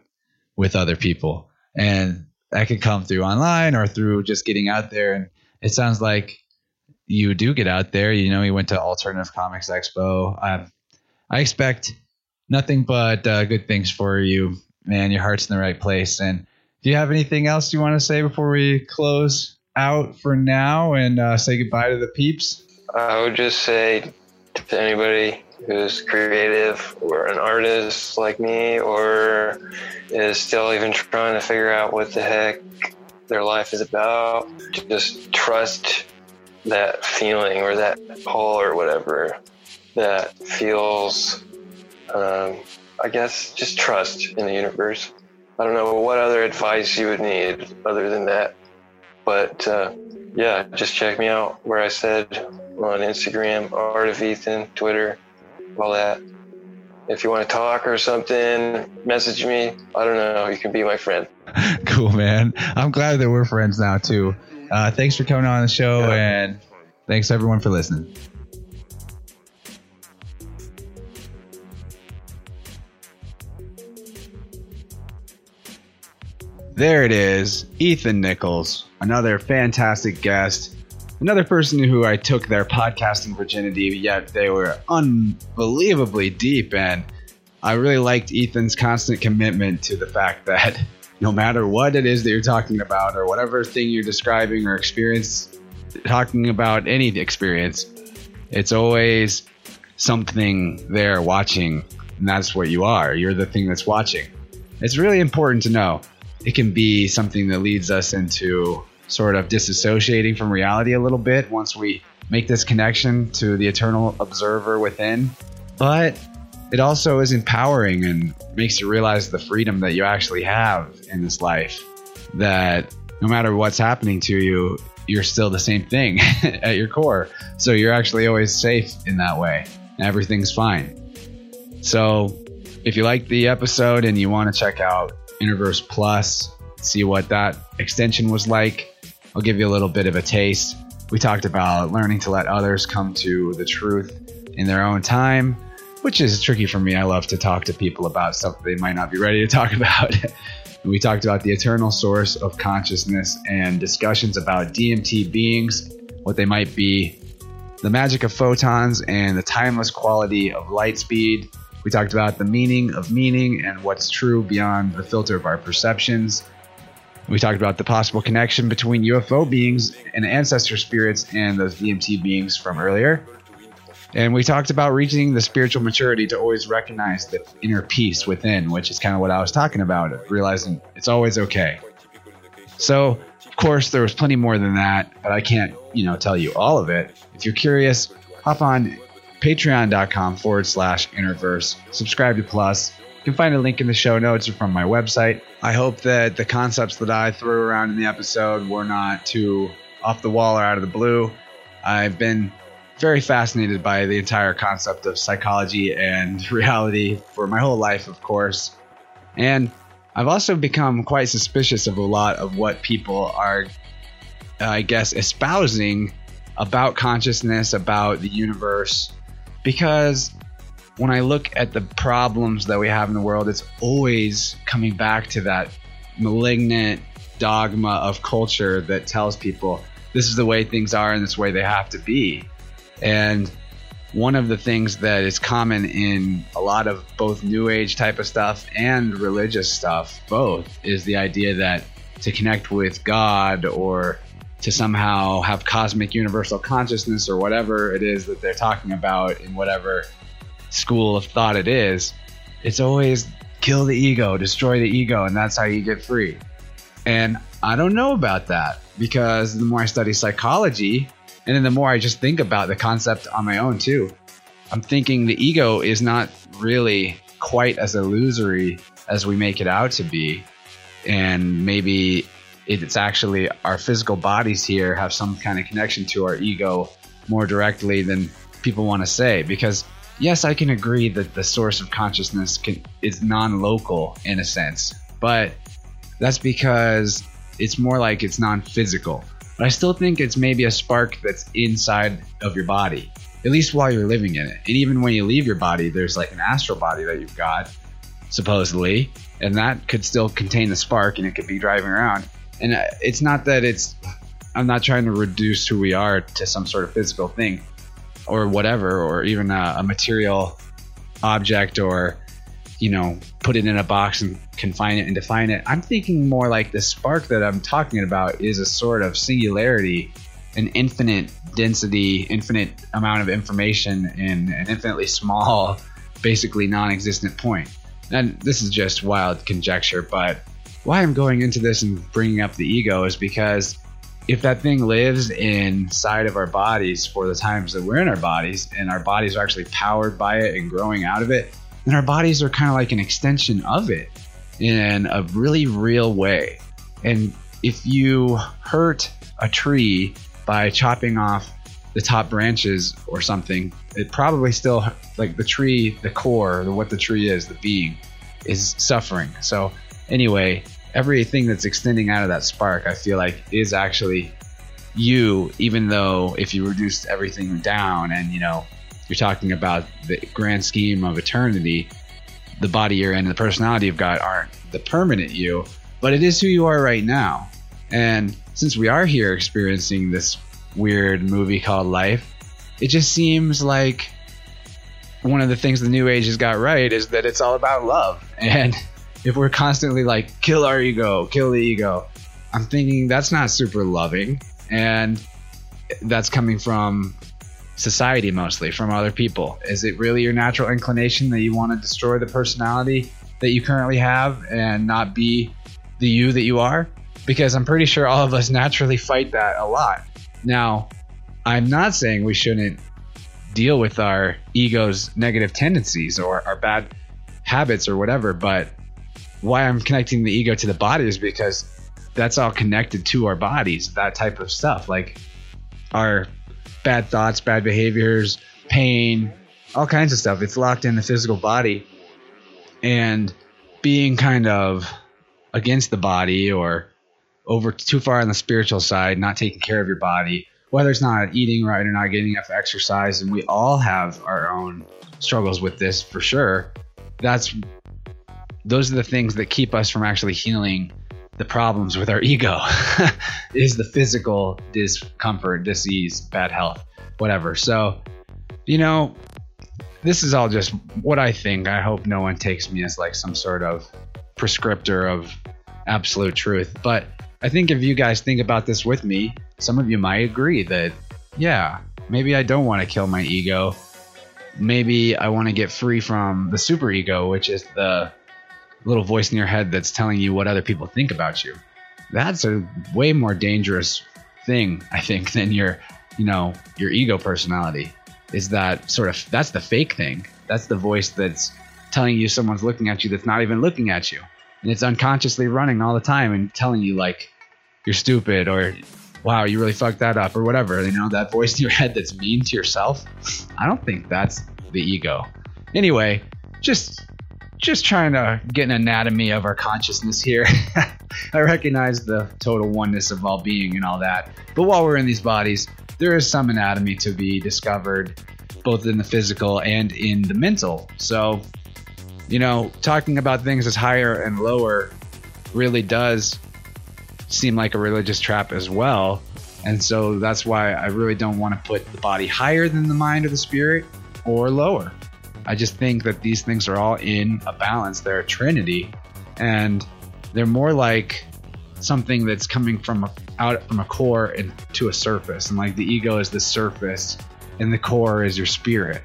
with other people. And that could come through online or through just getting out there. And it sounds like you do get out there. You know, you went to Alternative Comics Expo. Um, I expect nothing but uh, good things for you, man. Your heart's in the right place. And do you have anything else you want to say before we close out for now and uh, say goodbye to the peeps? I would just say to anybody who's creative or an artist like me or is still even trying to figure out what the heck their life is about, just trust that feeling or that pull or whatever that feels, um, I guess, just trust in the universe. I don't know what other advice you would need other than that. But uh, yeah, just check me out where I said on Instagram, Art of Ethan, Twitter, all that. If you want to talk or something, message me. I don't know. You can be my friend. cool, man. I'm glad that we're friends now, too. Uh, thanks for coming on the show, yeah. and thanks everyone for listening. There it is, Ethan Nichols, another fantastic guest, another person who I took their podcasting virginity, yet they were unbelievably deep. And I really liked Ethan's constant commitment to the fact that no matter what it is that you're talking about, or whatever thing you're describing or experience, talking about any experience, it's always something there watching, and that's what you are. You're the thing that's watching. It's really important to know it can be something that leads us into sort of disassociating from reality a little bit once we make this connection to the eternal observer within. But it also is empowering and makes you realize the freedom that you actually have in this life. That no matter what's happening to you, you're still the same thing at your core. So you're actually always safe in that way. Everything's fine. So if you like the episode and you want to check out Interverse Plus, see what that extension was like. I'll give you a little bit of a taste. We talked about learning to let others come to the truth in their own time, which is tricky for me. I love to talk to people about stuff they might not be ready to talk about. we talked about the eternal source of consciousness and discussions about DMT beings, what they might be, the magic of photons, and the timeless quality of light speed, we talked about the meaning of meaning and what's true beyond the filter of our perceptions. We talked about the possible connection between UFO beings and ancestor spirits and those DMT beings from earlier. And we talked about reaching the spiritual maturity to always recognize the inner peace within, which is kind of what I was talking about, realizing it's always okay. So, of course, there was plenty more than that, but I can't, you know, tell you all of it. If you're curious, hop on patreon.com forward slash interverse. Subscribe to Plus. You can find a link in the show notes or from my website. I hope that the concepts that I threw around in the episode were not too off the wall or out of the blue. I've been very fascinated by the entire concept of psychology and reality for my whole life, of course. And I've also become quite suspicious of a lot of what people are, I guess, espousing about consciousness, about the universe, because when I look at the problems that we have in the world, it's always coming back to that malignant dogma of culture that tells people this is the way things are and this way they have to be. And one of the things that is common in a lot of both new age type of stuff and religious stuff both is the idea that to connect with god or to somehow have cosmic universal consciousness or whatever it is that they're talking about in whatever school of thought it is it's always kill the ego destroy the ego and that's how you get free and i don't know about that because the more i study psychology and then the more I just think about the concept on my own too, I'm thinking the ego is not really quite as illusory as we make it out to be. And maybe it's actually our physical bodies here have some kind of connection to our ego more directly than people want to say. Because, yes, I can agree that the source of consciousness can, is non local in a sense, but that's because it's more like it's non physical. But I still think it's maybe a spark that's inside of your body, at least while you're living in it. And even when you leave your body, there's like an astral body that you've got, supposedly, and that could still contain the spark and it could be driving around. And uh, it's not that it's, I'm not trying to reduce who we are to some sort of physical thing or whatever, or even a, a material object or you know, put it in a box and confine it and define it. I'm thinking more like the spark that I'm talking about is a sort of singularity, an infinite density, infinite amount of information in an infinitely small, basically non existent point. And this is just wild conjecture, but why I'm going into this and bringing up the ego is because if that thing lives inside of our bodies for the times that we're in our bodies and our bodies are actually powered by it and growing out of it, then our bodies are kind of like an extension of it in a really real way. And if you hurt a tree by chopping off the top branches or something, it probably still like the tree, the core, what the tree is, the being, is suffering. So anyway, everything that's extending out of that spark, I feel like, is actually you. Even though if you reduced everything down and you know you're talking about the grand scheme of eternity, the body you're in and the personality you've got aren't the permanent you, but it is who you are right now. And since we are here experiencing this weird movie called life, it just seems like one of the things the new age has got right is that it's all about love. And if we're constantly like, kill our ego, kill the ego, I'm thinking that's not super loving. And that's coming from society mostly from other people? Is it really your natural inclination that you want to destroy the personality that you currently have and not be the you that you are? Because I'm pretty sure all of us naturally fight that a lot. Now, I'm not saying we shouldn't deal with our ego's negative tendencies or our bad habits or whatever, but why I'm connecting the ego to the body is because that's all connected to our bodies, that type of stuff. Like our bad thoughts, bad behaviors, pain, all kinds of stuff. It's locked in the physical body. And being kind of against the body or over too far on the spiritual side, not taking care of your body, whether it's not eating right or not getting enough exercise, and we all have our own struggles with this for sure. That's those are the things that keep us from actually healing the problems with our ego is the physical discomfort, disease, bad health, whatever. So, you know, this is all just what I think. I hope no one takes me as like some sort of prescriptor of absolute truth. But I think if you guys think about this with me, some of you might agree that, yeah, maybe I don't want to kill my ego. Maybe I want to get free from the super ego, which is the little voice in your head that's telling you what other people think about you. That's a way more dangerous thing, I think, than your, you know, your ego personality. Is that sort of that's the fake thing. That's the voice that's telling you someone's looking at you that's not even looking at you. And it's unconsciously running all the time and telling you like you're stupid or wow, you really fucked that up or whatever. You know, that voice in your head that's mean to yourself. I don't think that's the ego. Anyway, just just trying to get an anatomy of our consciousness here. I recognize the total oneness of all being and all that. But while we're in these bodies, there is some anatomy to be discovered, both in the physical and in the mental. So, you know, talking about things as higher and lower really does seem like a religious trap as well. And so that's why I really don't want to put the body higher than the mind or the spirit or lower. I just think that these things are all in a balance. They're a trinity, and they're more like something that's coming from a, out from a core and to a surface. And like the ego is the surface, and the core is your spirit.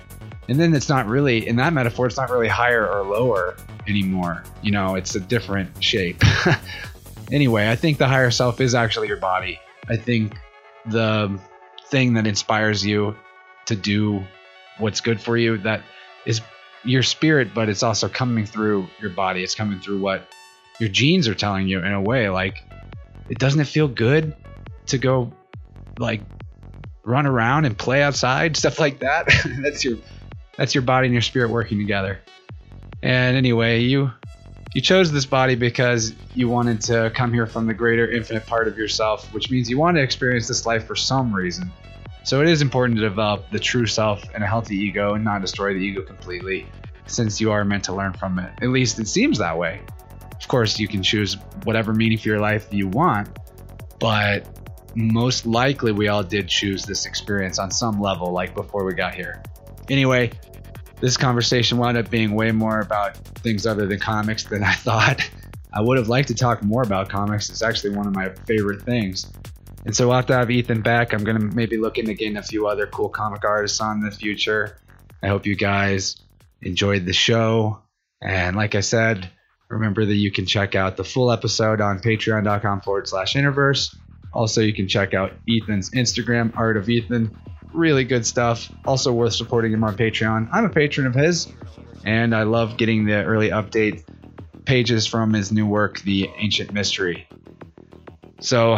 And then it's not really in that metaphor. It's not really higher or lower anymore. You know, it's a different shape. anyway, I think the higher self is actually your body. I think the thing that inspires you to do what's good for you that is your spirit, but it's also coming through your body. It's coming through what your genes are telling you in a way. Like, it doesn't it feel good to go like run around and play outside, stuff like that. that's your that's your body and your spirit working together. And anyway, you you chose this body because you wanted to come here from the greater infinite part of yourself, which means you want to experience this life for some reason. So it is important to develop the true self and a healthy ego and not destroy the ego completely, since you are meant to learn from it. At least it seems that way. Of course, you can choose whatever meaning for your life you want, but most likely we all did choose this experience on some level, like before we got here. Anyway, this conversation wound up being way more about things other than comics than I thought. I would have liked to talk more about comics. It's actually one of my favorite things. And so we'll have to have Ethan back. I'm going to maybe look into getting a few other cool comic artists on in the future. I hope you guys enjoyed the show. And like I said, remember that you can check out the full episode on patreon.com forward slash interverse. Also, you can check out Ethan's Instagram, Art of Ethan. Really good stuff. Also worth supporting him on Patreon. I'm a patron of his, and I love getting the early update pages from his new work, The Ancient Mystery. So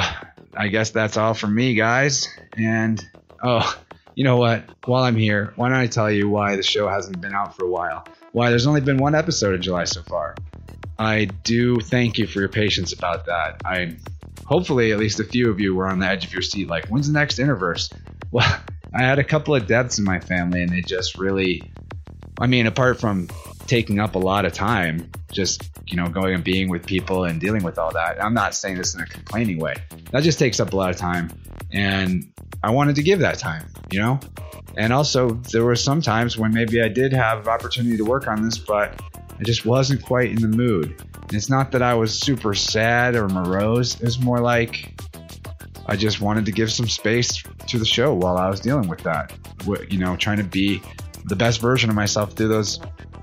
I guess that's all from me, guys. And oh, you know what? While I'm here, why don't I tell you why the show hasn't been out for a while? Why there's only been one episode in July so far. I do thank you for your patience about that. I hopefully at least a few of you were on the edge of your seat, like, when's the next Interverse? Well, I had a couple of deaths in my family, and they just really, I mean, apart from taking up a lot of time, just you know, going and being with people and dealing with all that. I'm not saying this in a complaining way. That just takes up a lot of time. And I wanted to give that time, you know? And also, there were some times when maybe I did have opportunity to work on this, but I just wasn't quite in the mood. And it's not that I was super sad or morose. It was more like I just wanted to give some space to the show while I was dealing with that. You know, trying to be the best version of myself through those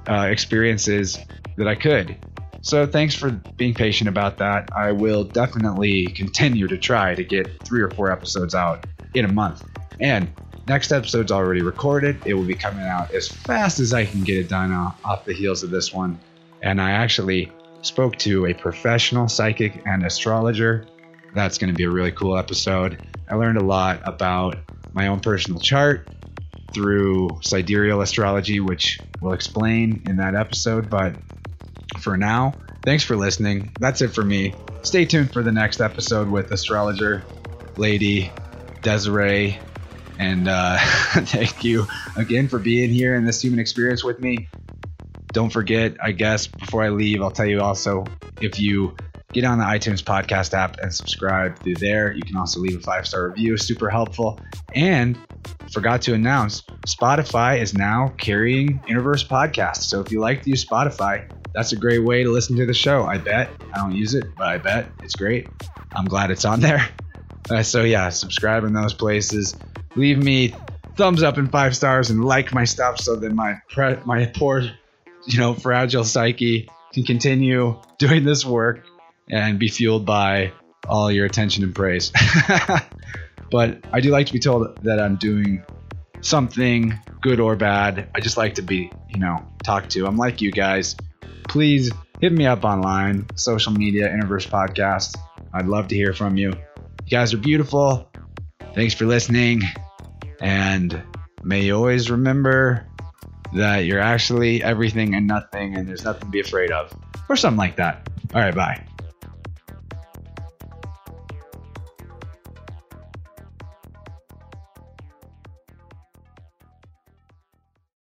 uh, experiences that I could. So thanks for being patient about that. I will definitely continue to try to get three or four episodes out in a month. And next episode's already recorded. It will be coming out as fast as I can get it done off the heels of this one. And I actually spoke to a professional psychic and astrologer. That's going to be a really cool episode. I learned a lot about my own personal chart through sidereal astrology, which we'll explain in that episode. But for now, thanks for listening. That's it for me. Stay tuned for the next episode with astrologer lady Desiree. And uh, thank you again for being here in this human experience with me. Don't forget, I guess, before I leave, I'll tell you also if you get on the iTunes podcast app and subscribe through there, you can also leave a five star review, super helpful. And forgot to announce, Spotify is now carrying Interverse Podcast. So if you like to use Spotify, that's a great way to listen to the show. I bet. I don't use it, but I bet it's great. I'm glad it's on there. Uh, so yeah, subscribe in those places. Leave me thumbs up and five stars and like my stuff so that my pre- my poor, you know, fragile psyche can continue doing this work and be fueled by all your attention and praise. but I do like to be told that I'm doing something good or bad. I just like to be, you know, talked to. I'm like you guys please hit me up online, social media, Interverse Podcast. I'd love to hear from you. You guys are beautiful. Thanks for listening. And may you always remember that you're actually everything and nothing, and there's nothing to be afraid of, or something like that. All right, bye.